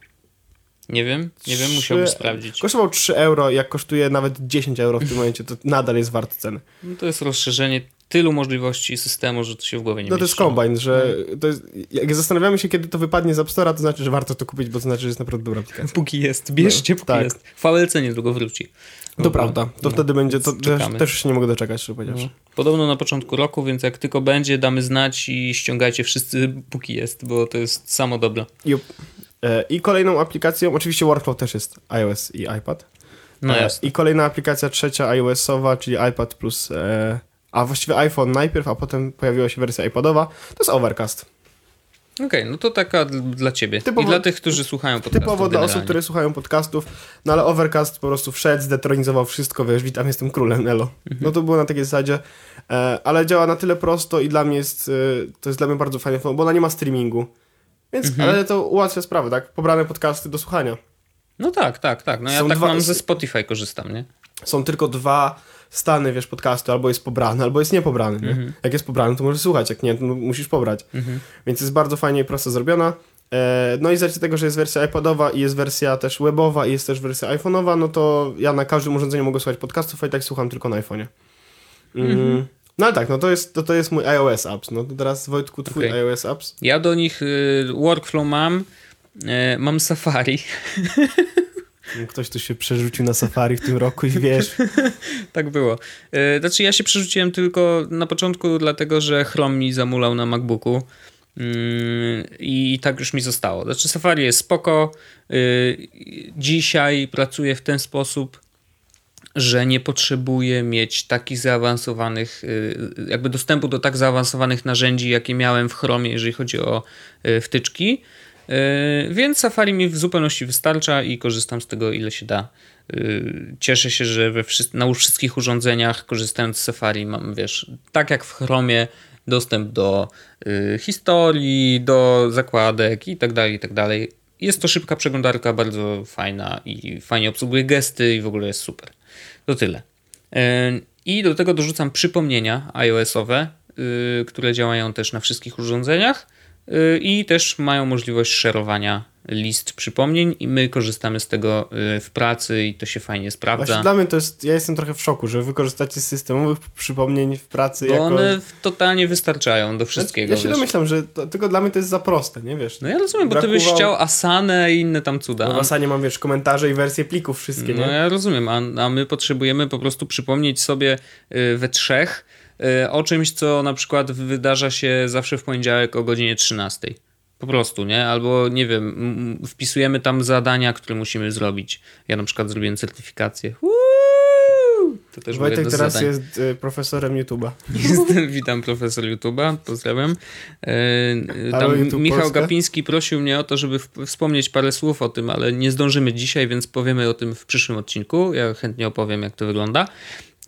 Nie wiem, nie wiem, musiałbym sprawdzić. Kosztował 3 euro, jak kosztuje nawet 10 euro w tym momencie, to nadal jest wart ceny. No to jest rozszerzenie tylu możliwości systemu, że to się w głowie nie No to jest. Combine, że to jest, jak zastanawiamy się, kiedy to wypadnie z App Store'a, to znaczy, że warto to kupić, bo to znaczy, że jest naprawdę dobra aplikacja. Póki jest, bierzcie, No, póki tak. jest. VLC niedługo wróci. To Dobra. prawda, to No, wtedy będzie, to też, też się nie mogę doczekać, szczerze powiedziawszy. No. Podobno na początku roku, więc jak tylko będzie, damy znać i ściągajcie wszyscy, póki jest, bo to jest samo dobre. Jup. E, I kolejną aplikacją, oczywiście Workflow też jest iOS i iPad. No E, jasne. I kolejna aplikacja trzecia iOS-owa, czyli iPad plus, e, a właściwie iPhone najpierw, a potem pojawiła się wersja iPadowa, to jest Overcast. Okej, no to taka dla ciebie. Typowo- I dla tych, którzy słuchają podcastów Typowo dla osób, które słuchają podcastów, no ale Overcast po prostu wszedł, zdetronizował wszystko, wiesz, witam, jestem królem, elo. Mhm. No to było na takiej zasadzie, e, ale działa na tyle prosto i dla mnie jest, e, to jest dla mnie bardzo fajne, bo ona nie ma streamingu. Więc, Mhm. ale to ułatwia sprawę, tak? Pobrane podcasty do słuchania. No tak, tak, tak. No ja Są tak dwa- mam ze Spotify korzystam, nie? Są tylko dwa stany, wiesz, podcastu, albo jest pobrany, albo jest niepobrany, nie? Mhm. Jak jest pobrany, to możesz słuchać, jak nie, to musisz pobrać. Mhm. Więc jest bardzo fajnie i prosto zrobiona. E, No i z racji tego, że jest wersja iPadowa i jest wersja też webowa i jest też wersja iPhone'owa, no to ja na każdym urządzeniu mogę słuchać podcastów, a i tak słucham tylko na iPhone'ie. Mm. No ale tak, no to jest, to, to jest mój iOS apps. No teraz Wojtku, twój Okej. iOS apps. Ja do nich y, workflow mam. Y, mam Safari. Ktoś tu się przerzucił na Safari w tym roku i wiesz. tak było. Y, znaczy ja się przerzuciłem tylko na początku dlatego, że Chrome mi zamulał na MacBooku. Mm, I tak już mi zostało. Znaczy Safari jest spoko. Y, Dzisiaj pracuję w ten sposób, że nie potrzebuję mieć takich zaawansowanych, y, jakby dostępu do tak zaawansowanych narzędzi, jakie miałem w Chromie, jeżeli chodzi o y, wtyczki. Y, więc Safari mi w zupełności wystarcza i korzystam z tego, ile się da. Cieszę się, że we na wszystkich urządzeniach, korzystając z Safari, mam, wiesz, tak jak w Chromie, dostęp do historii, do zakładek i tak dalej, i tak dalej. Jest to szybka przeglądarka, bardzo fajna i fajnie obsługuje gesty i w ogóle jest super. To tyle. I do tego dorzucam przypomnienia iOS-owe, y, które działają też na wszystkich urządzeniach i też mają możliwość szerowania list przypomnień i my korzystamy z tego y, w pracy i to się fajnie sprawdza. Właśnie dla mnie to jest, ja jestem trochę w szoku, że wy korzystacie z systemowych przypomnień w pracy Bo jako... one totalnie wystarczają do wszystkiego. Ja, się wiesz. domyślam, że to, tylko dla mnie to jest za proste, nie wiesz? No ja rozumiem, bo ty byś chciał Asanę i inne tam cuda. Bo w Asanie mam, wiesz, komentarze i wersje plików wszystkie, no, nie? No ja rozumiem, a, a my potrzebujemy po prostu przypomnieć sobie y, we trzech y, o czymś, co na przykład wydarza się zawsze w poniedziałek o godzinie 13. Po prostu, nie? Albo nie wiem, wpisujemy tam zadania, które musimy zrobić. Ja na przykład zrobiłem certyfikację. To też Wojtek teraz zadań. jest y, profesorem YouTube'a. Jestem, witam profesor YouTube'a, pozdrawiam. E, tam YouTube Michał Polska? Gapiński prosił mnie o to, żeby wspomnieć parę słów o tym, ale nie zdążymy dzisiaj, więc powiemy o tym w przyszłym odcinku. Ja chętnie opowiem, jak to wygląda.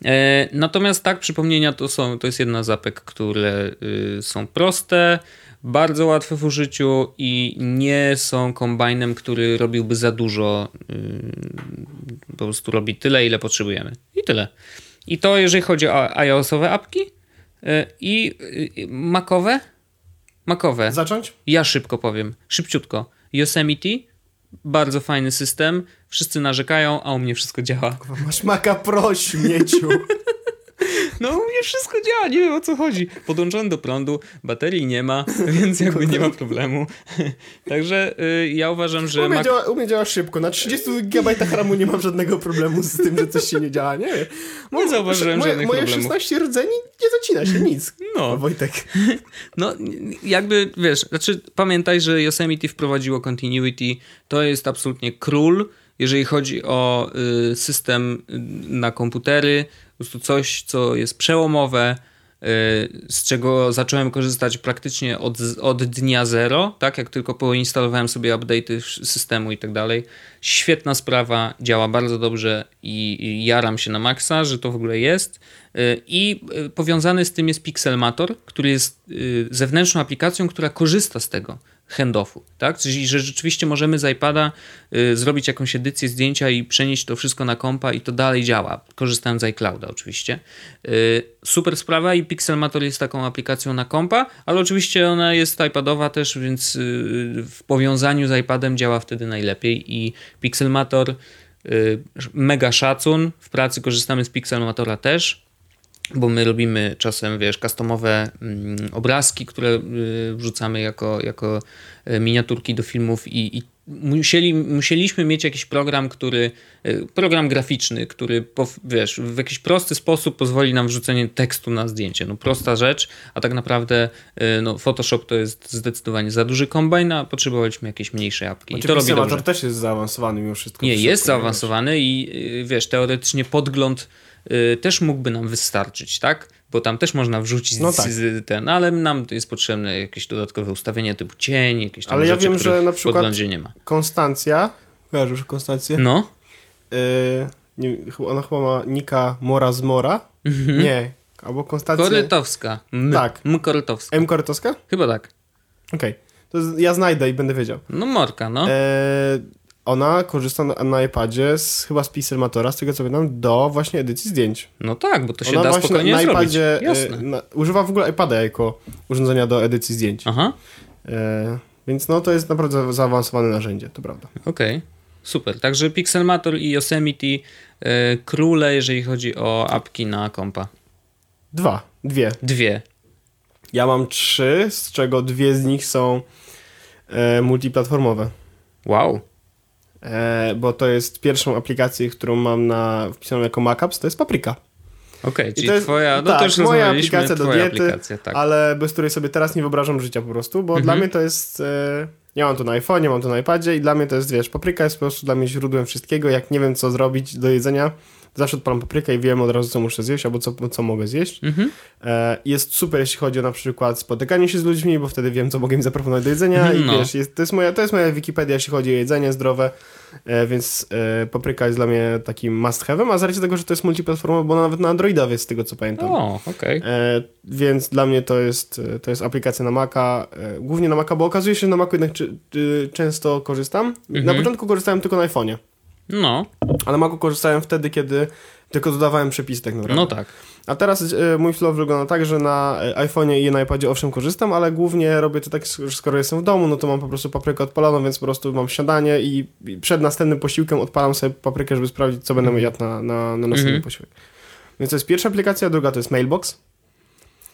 E, natomiast tak, przypomnienia to są, to jest jedna z apek, które y, są proste, bardzo łatwe w użyciu i nie są kombajnem, który robiłby za dużo. Yy, po prostu robi tyle, ile potrzebujemy. I tyle. I to jeżeli chodzi o iOS-owe apki yy, i Macowe. Macowe. Zacząć? Ja szybko powiem. Szybciutko. Yosemite. Bardzo fajny system. Wszyscy narzekają, a u mnie wszystko działa. Masz Maca Pro, śmieciu. No u mnie wszystko działa, nie wiem o co chodzi. Podłączony do prądu, baterii nie ma, więc jakby nie ma problemu. Także y, ja uważam, że... U mnie, Mac... działa, u mnie działa szybko. Na 30 GB RAMu nie mam żadnego problemu z tym, że coś się nie działa, nie? Mo nie zauważyłem moje, żadnych moje problemów. Moje 16 rdzeni nie zacina się nic. No. Wojtek. No jakby, wiesz, znaczy pamiętaj, że Yosemite wprowadziło Continuity. To jest absolutnie król jeżeli chodzi o y, system y, na komputery, prostu coś, co jest przełomowe, y, z czego zacząłem korzystać praktycznie od, od dnia zero, tak jak tylko poinstalowałem sobie update'y systemu i tak dalej. Świetna sprawa, działa bardzo dobrze i, i jaram się na maksa, że to w ogóle jest. I powiązany z tym jest Pixelmator, który jest zewnętrzną aplikacją, która korzysta z tego handoffu, tak? Czyli, że rzeczywiście możemy z iPada y, zrobić jakąś edycję zdjęcia i przenieść to wszystko na kompa i to dalej działa, korzystając z iClouda oczywiście. Y, super sprawa i Pixelmator jest taką aplikacją na kompa, ale oczywiście ona jest iPadowa też, więc y, w powiązaniu z iPadem działa wtedy najlepiej i Pixelmator y, mega szacun, w pracy korzystamy z Pixelmatora też, bo my robimy czasem, wiesz, customowe mm, obrazki, które y, wrzucamy jako, jako e, miniaturki do filmów i, i musieli, musieliśmy mieć jakiś program, który, e, program graficzny, który, wiesz, w jakiś prosty sposób pozwoli nam wrzucenie tekstu na zdjęcie. No prosta rzecz, a tak naprawdę no, Photoshop to jest zdecydowanie za duży kombajn, a potrzebowaliśmy jakieś mniejsze apki. Znaczy, I to robi dobrze. też jest zaawansowany mimo wszystko. Nie, jest zaawansowany i wiesz, teoretycznie podgląd Y, też mógłby nam wystarczyć, tak? Bo tam też można wrzucić no tak. ten, ale nam jest potrzebne jakieś dodatkowe ustawienia typu cień, jakieś tam Ale ja rzeczy, wiem, że na przykład nie ma. Konstancja, kojarzysz Konstancję? No. Yy, nie, ona chyba ma Nika Mora z Mora. Mhm. Nie, albo Konstancja... Korytowska. M, tak. M Korytowska. M Korytowska? Chyba tak. Okej. Okay. To ja znajdę i będę wiedział. No Morka, no. E, ona korzysta na, na iPadzie z, chyba z Pixelmatora, z tego co pamiętam, do właśnie edycji zdjęć. No tak, bo to się ona da spokojnie na iPadzie, y, na, używa w ogóle iPada jako urządzenia do edycji zdjęć. Aha. E, więc no to jest naprawdę zaawansowane narzędzie, to prawda. Okej. Okay. Super. Także Pixelmator i Yosemite e, króle, jeżeli chodzi o apki na kompa. Dwa. Dwie. Dwie. Ja mam trzy, z czego dwie z nich są e, multiplatformowe. Wow. E, bo to jest pierwszą aplikację, którą mam na wpisaną jako Macaps, to jest Paprika. Okej, okay, czyli to jest, twoja, no tak, to moja aplikacja do diety, tak. ale bez której sobie teraz nie wyobrażam życia po prostu, bo mhm. dla mnie to jest, e, ja mam to na iPhone, mam to na iPadzie i dla mnie to jest, wiesz, Papryka jest po prostu dla mnie źródłem wszystkiego, jak nie wiem co zrobić do jedzenia, zawsze odpalam paprykę i wiem od razu, co muszę zjeść, albo co, co mogę zjeść. Mhm. E, jest super, jeśli chodzi o na przykład spotykanie się z ludźmi, bo wtedy wiem, co mogę im zaproponować do jedzenia i No. wiesz, jest, to, jest moja, to jest moja Wikipedia, jeśli chodzi o jedzenie zdrowe, e, więc e, papryka jest dla mnie takim must have'em, a z racji tego, że to jest multiplatformowe, bo nawet na Androida jest z tego, co pamiętam. O, okej. Więc dla mnie to jest, to jest aplikacja na Maca, głównie na Maca, bo okazuje się, że na Macu jednak czy, czy, często korzystam. Na Mhm. początku korzystałem tylko na iPhone'ie, No, a na Macu korzystałem wtedy, kiedy tylko dodawałem przepisy tak naprawdę. no tak. A teraz e, mój flow wygląda tak, że na e, iPhone'ie i na iPadzie owszem korzystam, ale głównie robię to tak, że skoro jestem w domu, no to mam po prostu paprykę odpaloną, więc po prostu mam śniadanie i, i przed następnym posiłkiem odpalam sobie paprykę, żeby sprawdzić, co będę jadł na, na, na następny Mhm. posiłek. Więc to jest pierwsza aplikacja, druga to jest Mailbox.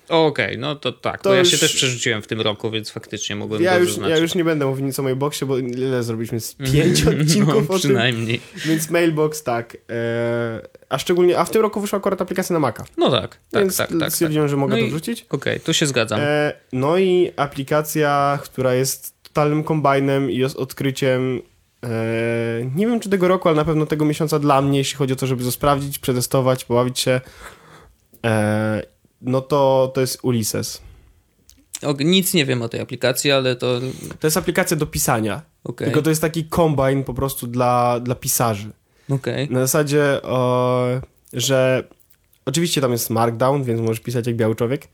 Okej, no to tak, To bo ja już- się też przerzuciłem w tym roku, więc faktycznie mogłem Ja już, znać. ja już nie będę mówił nic o Mailboxie, bo ile zrobiliśmy? Z pięć no, odcinków o tym. przynajmniej. Więc Mailbox tak. E, a szczególnie, a w tym roku wyszła akurat aplikacja na Maca. No tak, tak, więc tak, tak. tak. stwierdziłem, że mogę No to wrzucić. Okej, tu się zgadzam. E, no i aplikacja, która jest totalnym kombajnem i jest odkryciem e, nie wiem czy tego roku, ale na pewno tego miesiąca dla mnie, jeśli chodzi o to, żeby to sprawdzić, przetestować, pobawić się. No to, to jest Ulysses. O, nic nie wiem o tej aplikacji, ale to To jest aplikacja do pisania. okej. Tylko to jest taki kombajn po prostu dla, dla pisarzy. Okej. Na zasadzie, o, że oczywiście tam jest Markdown, więc możesz pisać jak biały człowiek,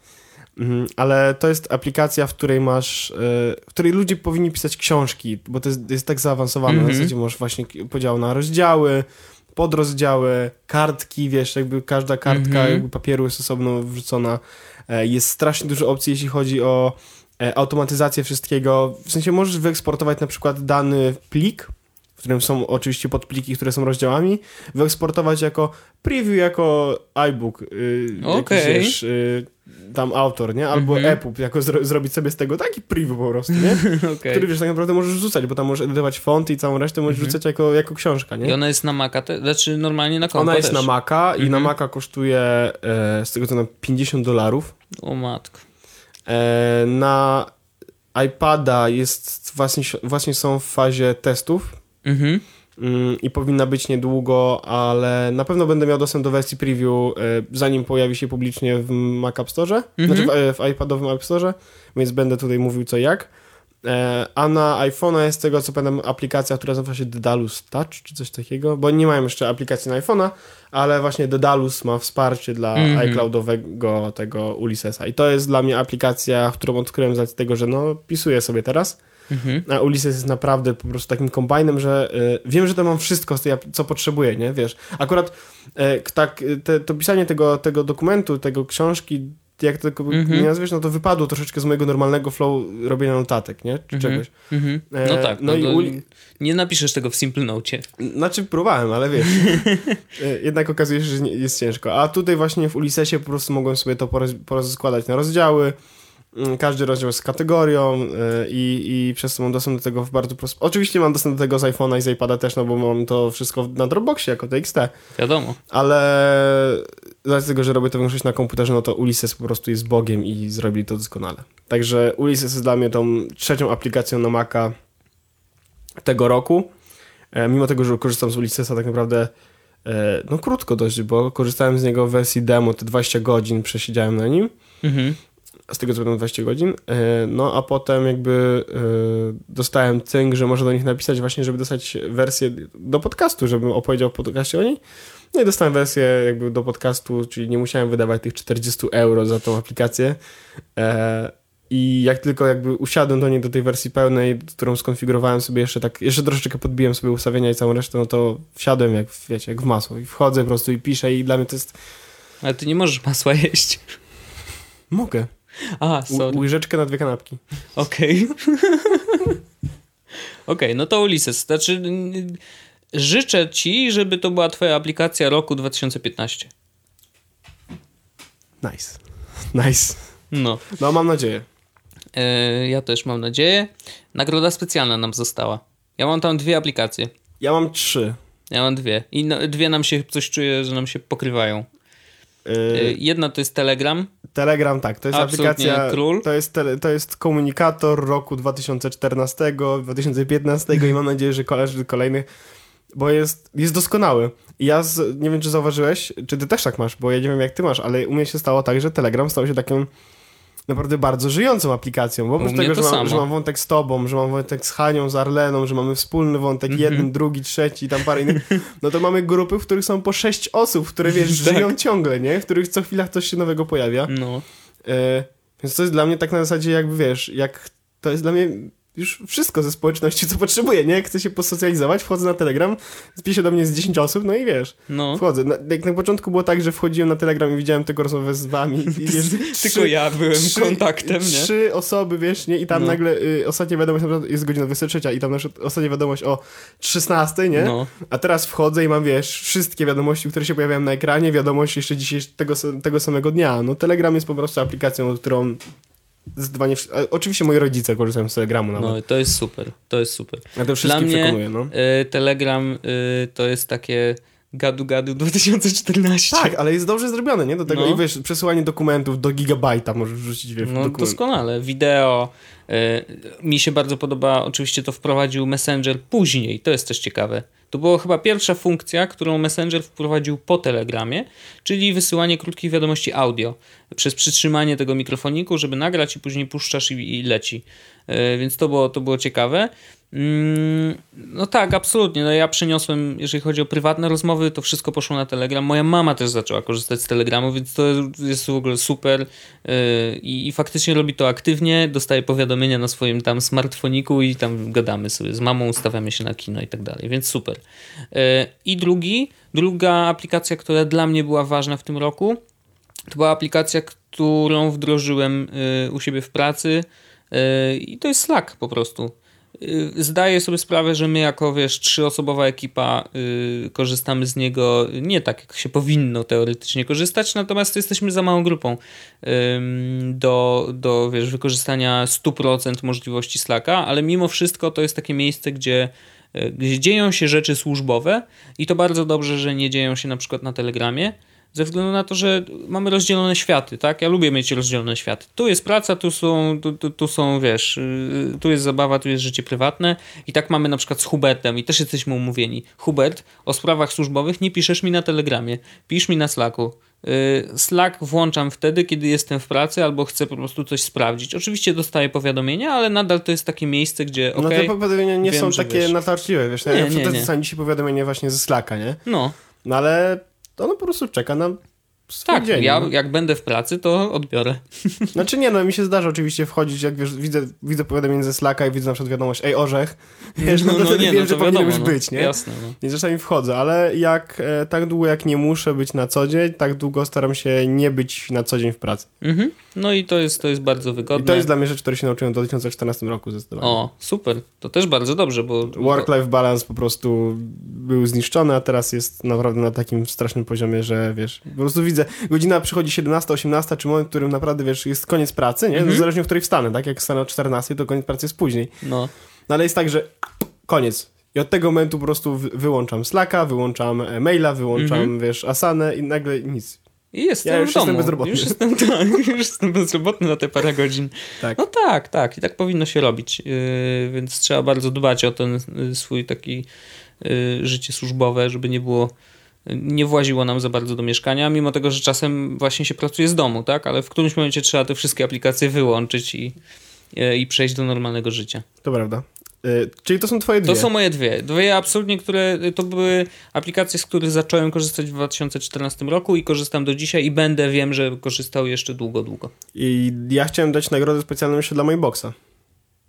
Mhm, ale to jest aplikacja, w której masz, e, w której ludzie powinni pisać książki, bo to jest, jest tak zaawansowane. Mhm. Na zasadzie masz właśnie podział na rozdziały, podrozdziały, kartki, wiesz, jakby każda kartka Mhm. jakby papieru jest osobno wrzucona. E, Jest strasznie dużo opcji, jeśli chodzi o e, automatyzację wszystkiego. W sensie możesz wyeksportować na przykład dany plik, w którym są oczywiście podpliki, które są rozdziałami, wyeksportować jako preview, jako iBook, yy, Okej. jakiś, wiesz, yy, tam autor, nie? Albo Mhm. EPUB, jako zro zrobić sobie z tego taki preview po prostu, nie? Okej. Który wiesz, tak naprawdę możesz rzucać, bo tam możesz edytować font i całą resztę możesz Mhm. rzucać jako, jako książka, I nie? ona jest na Maca, te, znaczy normalnie na kompa Ona jest też. na Maca i na Mhm. Maca kosztuje e, z tego co na 50 dolarów. O matko. E, na iPada jest właśnie, właśnie są w fazie testów Mhm. mm, i powinna być niedługo, ale na pewno będę miał dostęp do wersji preview e, zanim pojawi się publicznie w Mac App Store, Mhm. znaczy w, e, w iPadowym App Store, więc będę tutaj mówił co jak. E, a na iPhone'a jest tego co pamiętam aplikacja, która nazywa się Dedalus Touch czy coś takiego, bo nie mają jeszcze aplikacji na iPhone'a, ale właśnie Dedalus ma wsparcie dla Mhm. iCloudowego tego Ulyssesa i to jest dla mnie aplikacja, którą odkryłem z racji tego, że no pisuję sobie teraz. Mhm. A Ulysses jest naprawdę po prostu takim kombajnem, że y, wiem, że to mam wszystko, co potrzebuję, nie? Wiesz, akurat y, tak, y, te, to pisanie tego, tego dokumentu, tego książki, jak to tylko Mhm. nie nazwiesz, no to wypadło troszeczkę z mojego normalnego flow robienia notatek, nie? Czy Mhm. czegoś. Mhm. E, No tak, no no, i Uli- nie napiszesz tego w Simple Note. Znaczy próbowałem, ale wiesz, y, jednak okazuje się, że jest ciężko. A tutaj właśnie w Ulyssesie po prostu mogłem sobie to poroz, porozkładać na rozdziały, każdy rozdział z kategorią y, i, i przez to mam dostęp do tego w bardzo prosty Oczywiście mam dostęp do tego z iPhone'a i z iPada też, no bo mam to wszystko na Dropboxie jako TXT, Wiadomo. ale z tego, że robię to większość na komputerze, no to Ulysses po prostu jest bogiem i zrobili to doskonale. Także Ulysses jest dla mnie tą trzecią aplikacją na Maca tego roku. E, mimo tego, że korzystam z Ulyssesa tak naprawdę e, no krótko dość, bo korzystałem z niego w wersji demo, te 20 godzin przesiedziałem na nim Mhm. Z tego co będą 20 godzin, e, no a potem jakby e, dostałem cynk, że można do nich napisać właśnie, żeby dostać wersję do podcastu, żebym opowiedział w podcaście o niej. No i dostałem wersję jakby do podcastu, czyli nie musiałem wydawać tych 40 euro za tą aplikację. E, I jak tylko jakby usiadłem do niej, do tej wersji pełnej, którą skonfigurowałem sobie jeszcze tak, jeszcze troszeczkę podbiłem sobie ustawienia i całą resztę, no to wsiadłem jak, wiecie, jak w masło i wchodzę po prostu i piszę i dla mnie to jest... Ale ty nie możesz masła jeść. Mogę. A, U, sorry. łyżeczkę na dwie kanapki. Okej. Okej, no to Ulysses. Znaczy, życzę ci, żeby to była twoja aplikacja roku 2015. Nice. Nice. No. No, mam nadzieję. E, ja też mam nadzieję. Nagroda specjalna nam została. Ja mam tam dwie aplikacje. Ja mam trzy. Ja mam dwie. I no, dwie nam się, coś czuję, że nam się pokrywają. E, Yy, jedna to jest Telegram. Telegram, tak, to jest absolutnie aplikacja. król. To jest, tele, to jest komunikator roku 2014, 2015 i mam nadzieję, że kole- że kolejnych bo jest, jest doskonały. I ja, z, nie wiem czy zauważyłeś, czy ty też tak masz, bo ja nie wiem jak ty masz, ale u mnie się stało tak, że Telegram stał się taką naprawdę bardzo żyjącą aplikacją, bo oprócz tego, że mam, że mam, wątek z tobą, że mam wątek z Hanią, z Arleną, że mamy wspólny wątek, mm -hmm. jeden, drugi, trzeci, tam parę innych, no to mamy grupy, w których są po sześć osób, które wiesz, tak. żyją ciągle, nie? W których co chwila coś się nowego pojawia. No. E, więc to jest dla mnie tak na zasadzie jakby, wiesz, jak to jest dla mnie już wszystko ze społeczności, co potrzebuję, nie? Chcę się posocjalizować, wchodzę na Telegram, spisze do mnie z 10 osób, no i wiesz, no. wchodzę. Na, jak na początku było tak, że wchodziłem na Telegram i widziałem tylko rozmowę z wami. I, wiesz, tylko ja byłem trzy, kontaktem, nie? Trzy osoby, wiesz, nie? I tam no. nagle y, ostatnia wiadomość, na przykład jest godzina 23 i tam na przykład ostatnia wiadomość o 16, nie? No. A teraz wchodzę i mam, wiesz, wszystkie wiadomości, które się pojawiają na ekranie, wiadomości jeszcze dzisiaj tego, tego samego dnia. No Telegram jest po prostu aplikacją, którą Zdecydowanie. Oczywiście moi rodzice korzystają z Telegramu nawet. No to jest super, to jest super. Ja to wszystkim Dla mnie no. y, Telegram y, to jest takie gadu gadu 2014. Tak, ale jest dobrze zrobione, nie? Do tego no. i wiesz, przesyłanie dokumentów do gigabajta możesz wrzucić, wiesz, No dokument. doskonale. Wideo. Y, mi się bardzo podoba, oczywiście to wprowadził Messenger później, to jest też ciekawe. To była chyba pierwsza funkcja, którą Messenger wprowadził po Telegramie, czyli wysyłanie krótkich wiadomości audio przez przytrzymanie tego mikrofoniku, żeby nagrać i później puszczasz i, i leci. Yy, więc to było, to było ciekawe. Mm, no tak, absolutnie. No ja przeniosłem, jeżeli chodzi o prywatne rozmowy, to wszystko poszło na Telegram. Moja mama też zaczęła korzystać z Telegramu, więc to jest w ogóle super yy, i, i faktycznie robi to aktywnie. Dostaje powiadomienia na swoim tam smartfoniku i tam gadamy sobie z mamą, ustawiamy się na kino i tak dalej, więc super. Yy, I drugi, druga aplikacja, która dla mnie była ważna w tym roku, to była aplikacja, którą wdrożyłem yy, u siebie w pracy i to jest Slack po prostu. Y, zdaję sobie sprawę, że my jako, wiesz, trzyosobowa ekipa yy, korzystamy z niego nie tak, jak się powinno teoretycznie korzystać, natomiast jesteśmy za małą grupą yy, do, do, wiesz, wykorzystania 100% możliwości Slacka, ale mimo wszystko to jest takie miejsce, gdzie y, gdzie dzieją się rzeczy służbowe i to bardzo dobrze, że nie dzieją się na przykład na Telegramie, ze względu na to, że mamy rozdzielone światy, tak? Ja lubię mieć rozdzielone światy. Tu jest praca, tu są, tu, tu, tu, są, wiesz, y, tu jest zabawa, tu jest życie prywatne i tak mamy na przykład z Hubertem i też jesteśmy umówieni. Hubert, o sprawach służbowych nie piszesz mi na Telegramie, pisz mi na Slacku. Y, Slack włączam wtedy, kiedy jestem w pracy albo chcę po prostu coś sprawdzić. Oczywiście dostaję powiadomienia, ale nadal to jest takie miejsce, gdzie okay, No te powiadomienia nie wiem, są takie wiesz... natarczywe, wiesz, nie, ja nie, nie. dzisiaj powiadomienie właśnie ze Slacka, nie? No. No ale to on po prostu czeka na tak, dzień, ja no. jak będę w pracy, to odbiorę. Znaczy nie, no mi się zdarza oczywiście wchodzić, jak wiesz, widzę, widzę powiadomienie ze Slacka i widzę na przykład wiadomość, ej, orzech, wiesz, no, no, no nie, wiem, no, że powinien już no. być, nie? Jasne, no. I czasami wchodzę, ale jak e, tak długo jak nie muszę być na co dzień, tak długo staram się nie być na co dzień w pracy. Mhm. No i to jest, to jest bardzo wygodne. I to jest dla mnie rzecz, której się nauczyłem w 2014 roku zdecydowanie. O, super. To też bardzo dobrze, bo... Work-life balance po prostu był zniszczony, a teraz jest naprawdę na takim strasznym poziomie, że wiesz, po prostu widzę, godzina przychodzi 17, 18, czy moment, w którym naprawdę, wiesz, jest koniec pracy, nie? -hmm. Zależnie, w której wstanę, tak? Jak wstanę o 14, to koniec pracy jest później. No. no ale jest tak, że koniec. I od tego momentu po prostu wyłączam Slacka, wyłączam e, maila, wyłączam, -hmm. wiesz, Asanę i nagle nic. I jestem ja już w domu. jestem bezrobotny. Już jestem, tak, już jestem bezrobotny na te parę godzin. Tak. No tak, tak. I tak powinno się robić. Yy, więc trzeba bardzo dbać o ten y, swój taki yy, życie służbowe, żeby nie było nie właziło nam za bardzo do mieszkania, mimo tego, że czasem właśnie się pracuje z domu, tak? Ale w którymś momencie trzeba te wszystkie aplikacje wyłączyć i, y, i przejść do normalnego życia. To prawda. Y, czyli to są twoje dwie? To są moje dwie. Dwie absolutnie, które to były aplikacje, z których zacząłem korzystać w 2014 roku i korzystam do dzisiaj i będę, wiem, że korzystał jeszcze długo, długo. I ja chciałem dać nagrodę specjalną jeszcze dla Mailboxa.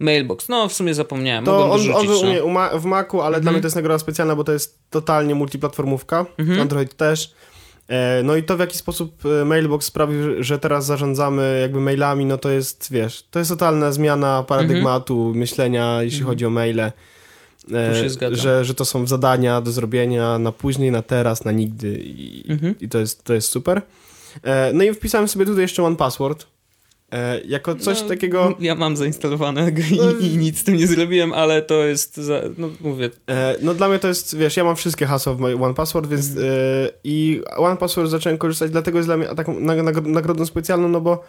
Mailbox, no w sumie zapomniałem. To on, dorzucić, on był no. w Macu, ale mhm. dla mnie to jest nagroda specjalna, bo to jest totalnie multiplatformówka. Mhm. Android też. E, no i to w jaki sposób e, Mailbox sprawił, że teraz zarządzamy jakby mailami, no to jest, wiesz, to jest totalna zmiana paradygmatu mhm. myślenia, jeśli mhm. chodzi o maile. E, że, że to są zadania do zrobienia na później, na teraz, na nigdy i, mhm. i to, jest, to jest super. No i wpisałem sobie tutaj jeszcze One Password, E, jako coś no, takiego... Ja mam zainstalowane i, no, i, nic z tym nie zrobiłem, ale to jest, za, no mówię... E, no dla mnie to jest, wiesz, ja mam wszystkie hasła w One Password, więc mm. e, i One Password zacząłem korzystać, dlatego jest dla mnie taką nagrodą specjalną, no bo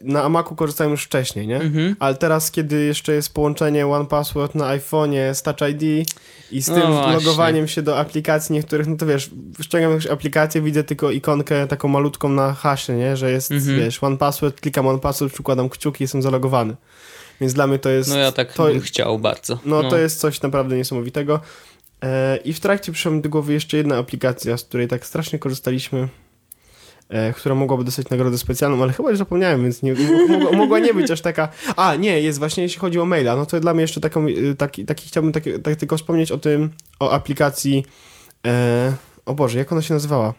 na Macu korzystałem już wcześniej, nie? Mhm. Ale teraz, kiedy jeszcze jest połączenie One Password na iPhone'ie z Touch ID i z No tym właśnie. logowaniem się do aplikacji niektórych, no to wiesz, ściągam jakąś aplikację, widzę tylko ikonkę taką malutką na hasie, nie? Że jest, Mhm. wiesz, One Password, klikam One Password, przykładam kciuki i jestem zalogowany. Więc dla mnie to jest... No ja tak to, bym chciał bardzo. no, to jest coś naprawdę niesamowitego. E, I w trakcie przyszła mi do głowy jeszcze jedna aplikacja, z której tak strasznie korzystaliśmy, e, która mogłaby dostać nagrodę specjalną, ale chyba już zapomniałem, więc nie, mogła, mogła nie być aż taka... A, nie, jest właśnie jeśli chodzi o maila, no to dla mnie jeszcze taką, e, taki, taki chciałbym taki, tak tylko wspomnieć o tym, o aplikacji, e, o Boże, jak ona się nazywała? E,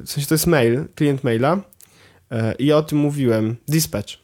w sensie to jest mail, klient maila e, i ja o tym mówiłem, Dispatch.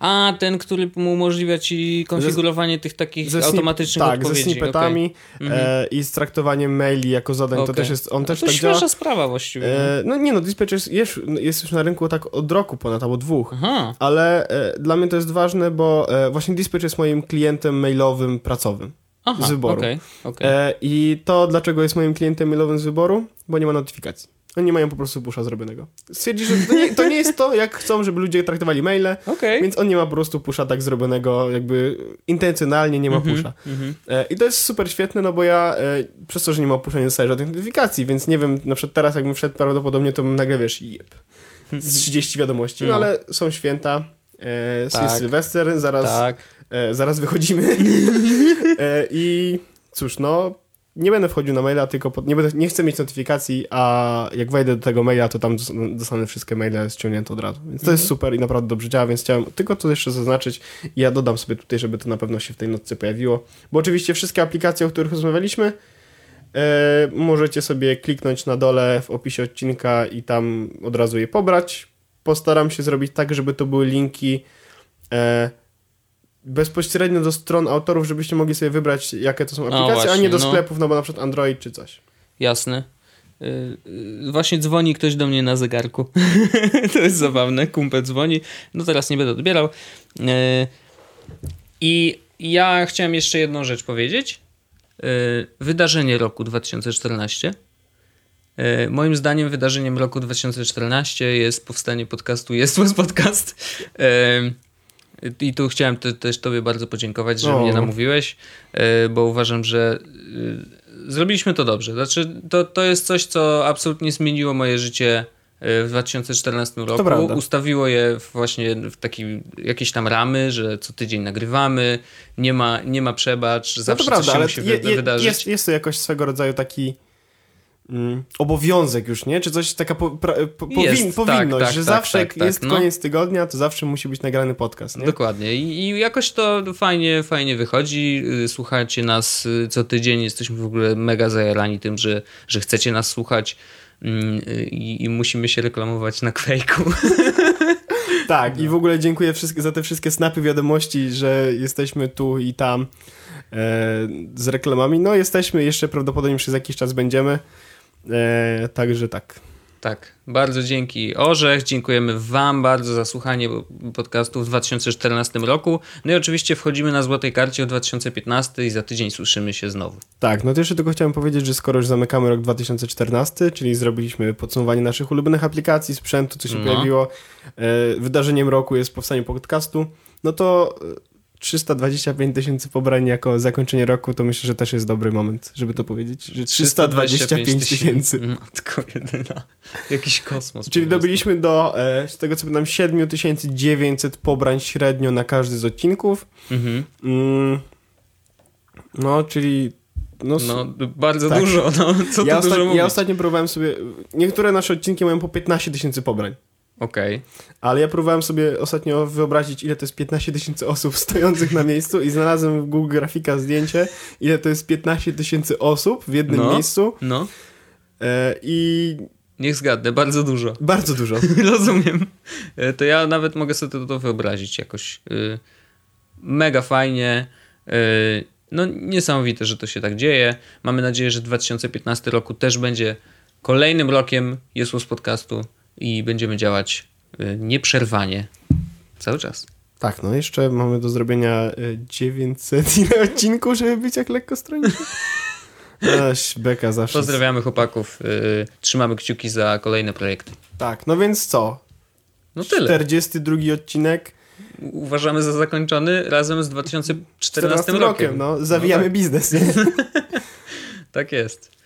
A, ten, który mu umożliwia ci konfigurowanie tych takich Ze automatycznych tak, odpowiedzi. ze snippetami Mhm. e, i z traktowaniem maili jako zadań, to Okej. też jest, on No też to tak świeża działa. sprawa właściwie. E, no nie no, Dispatch jest, jest, już na rynku tak od roku ponad, albo dwóch. Aha, Ale e, dla mnie to jest ważne, bo e, właśnie Dispatch jest moim klientem mailowym pracowym. aha, z wyboru. okej. E, I to dlaczego jest moim klientem mailowym z wyboru? Bo nie ma notyfikacji. Oni nie mają po prostu pusza zrobionego. Stwierdzi, że to nie, to nie jest to, jak chcą, żeby ludzie traktowali maile, Okej. więc on nie ma po prostu pusza tak zrobionego, jakby intencjonalnie nie ma Mhm, pusza. mhm. E, I to jest super świetne, no bo ja e, przez to, że nie ma puszczenia, nie dostaję żadnych notyfikacji, więc nie wiem, na przykład teraz jakbym wszedł prawdopodobnie, to bym nagle, wiesz, jeb, z 30 wiadomości, no, No. ale są święta, e, Tak. jest Sylwester, zaraz, Tak. e, zaraz wychodzimy e, i cóż, no nie będę wchodził na maila, tylko pod, nie, będę, nie chcę mieć notyfikacji, a jak wejdę do tego maila, to tam dos- dostanę wszystkie maile ściągnięte od razu. Więc to jest super i naprawdę dobrze działa, więc chciałem tylko to jeszcze zaznaczyć i ja dodam sobie tutaj, żeby to na pewno się w tej notce pojawiło. Bo oczywiście wszystkie aplikacje, o których rozmawialiśmy, e, możecie sobie kliknąć na dole w opisie odcinka i tam od razu je pobrać. Postaram się zrobić tak, żeby to były linki e, bezpośrednio do stron autorów, żebyście mogli sobie wybrać, jakie to są aplikacje, a właśnie, nie do no. sklepów, no bo na przykład Android czy coś. Jasne. Y, y, Właśnie dzwoni ktoś do mnie na zegarku. to jest zabawne. Kumpel dzwoni. No teraz nie będę odbierał. Y, I ja chciałem jeszcze jedną rzecz powiedzieć. Y, Wydarzenie roku 2014. Y, Moim zdaniem wydarzeniem roku 2014 jest powstanie podcastu Jest Was Podcast. I tu chciałem te, też Tobie bardzo podziękować, że O. mnie namówiłeś, y, bo uważam, że y, zrobiliśmy to dobrze. Znaczy, to, to jest coś, co absolutnie zmieniło moje życie y, w 2014 roku. Ustawiło je właśnie w takim jakieś tam ramy, że co tydzień nagrywamy, nie ma, nie ma przebacz, No zawsze to prawda, coś się musi je, wydarzyć. jest, jest to jakoś swego rodzaju taki mm, obowiązek już, nie? Czy coś taka po, pra, po, powin, Jest, tak, powinność, tak, że tak, zawsze jak jest tak, no. koniec tygodnia, to zawsze musi być nagrany podcast, nie? Dokładnie. I, I jakoś to fajnie, fajnie wychodzi. Y, Słuchacie nas y, co tydzień. Jesteśmy w ogóle mega zajarani tym, że, że chcecie nas słuchać. Mm, y, I, I musimy się reklamować na kwejku. Tak, i w ogóle dziękuję za te wszystkie snapy wiadomości, że jesteśmy tu i tam e, z reklamami. No jesteśmy, jeszcze prawdopodobnie przez jakiś czas będziemy, e, także tak. Tak, bardzo dzięki Orzech, dziękujemy Wam bardzo za słuchanie podcastu w 2014 roku. No i oczywiście wchodzimy na Złotej Karcie w 2015 i za tydzień słyszymy się znowu. Tak, no to jeszcze tylko chciałem powiedzieć, że skoro już zamykamy rok 2014, czyli zrobiliśmy podsumowanie naszych ulubionych aplikacji, sprzętu, co się No. pojawiło, e, wydarzeniem roku jest powstanie podcastu, no to 325 tysięcy pobrań jako zakończenie roku, to myślę, że też jest dobry moment, żeby to powiedzieć, że 325 tysięcy. Matko jedyna. Jakiś kosmos. Czyli dobiliśmy do, e, z tego co pamiętam, 7900 pobrań średnio na każdy z odcinków. Mhm. Mm, no, czyli... No, No, bardzo Tak. dużo, no, co ja, tu dużo mówić. ja ostatnio próbowałem sobie... Niektóre nasze odcinki mają po 15 tysięcy pobrań. Okej. Ale ja próbowałem sobie ostatnio wyobrazić, ile to jest 15 tysięcy osób stojących na miejscu i znalazłem w Google Grafika zdjęcie, ile to jest 15 tysięcy osób w jednym No. miejscu No, e, i niech zgadnę, bardzo dużo. bardzo dużo. Rozumiem. E, To ja nawet mogę sobie to, wyobrazić jakoś. y, Mega fajnie. y, No niesamowite, że to się tak dzieje. Mamy nadzieję, że 2015 roku też będzie kolejnym rokiem Jesus Podcastu i będziemy działać y, nieprzerwanie. Cały czas. Tak, no jeszcze mamy do zrobienia e, 900 ile odcinków, żeby być jak lekko stroniczy. Aś, beka zawsze. Pozdrawiamy chłopaków. y, Trzymamy kciuki za kolejne projekty. Tak, no więc co? No tyle. 42 odcinek. Uważamy za zakończony razem z 2014 rokiem. rokiem. No, zawijamy no tak. biznes. Tak jest.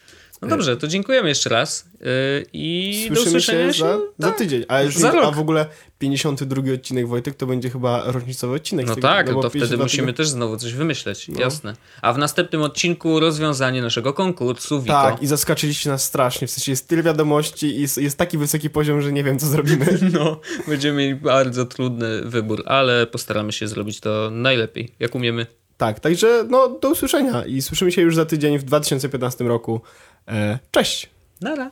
No dobrze, to dziękujemy jeszcze raz yy, i Słyszymy do usłyszenia się, za, się za tak, tydzień. A, już, za a w ogóle 52 odcinek Wojtek to będzie chyba rocznicowy odcinek. No tak, no to wtedy musimy też znowu coś wymyśleć, no. jasne. A w następnym odcinku rozwiązanie naszego konkursu Wiko. Tak, i zaskoczyliście nas strasznie, w sensie jest tyle wiadomości i jest, jest taki wysoki poziom, że nie wiem co zrobimy. No, będziemy mieli bardzo trudny wybór, ale postaramy się zrobić to najlepiej, jak umiemy. Tak, także no do usłyszenia i słyszymy się już za tydzień w 2015 roku. E, cześć! Nara!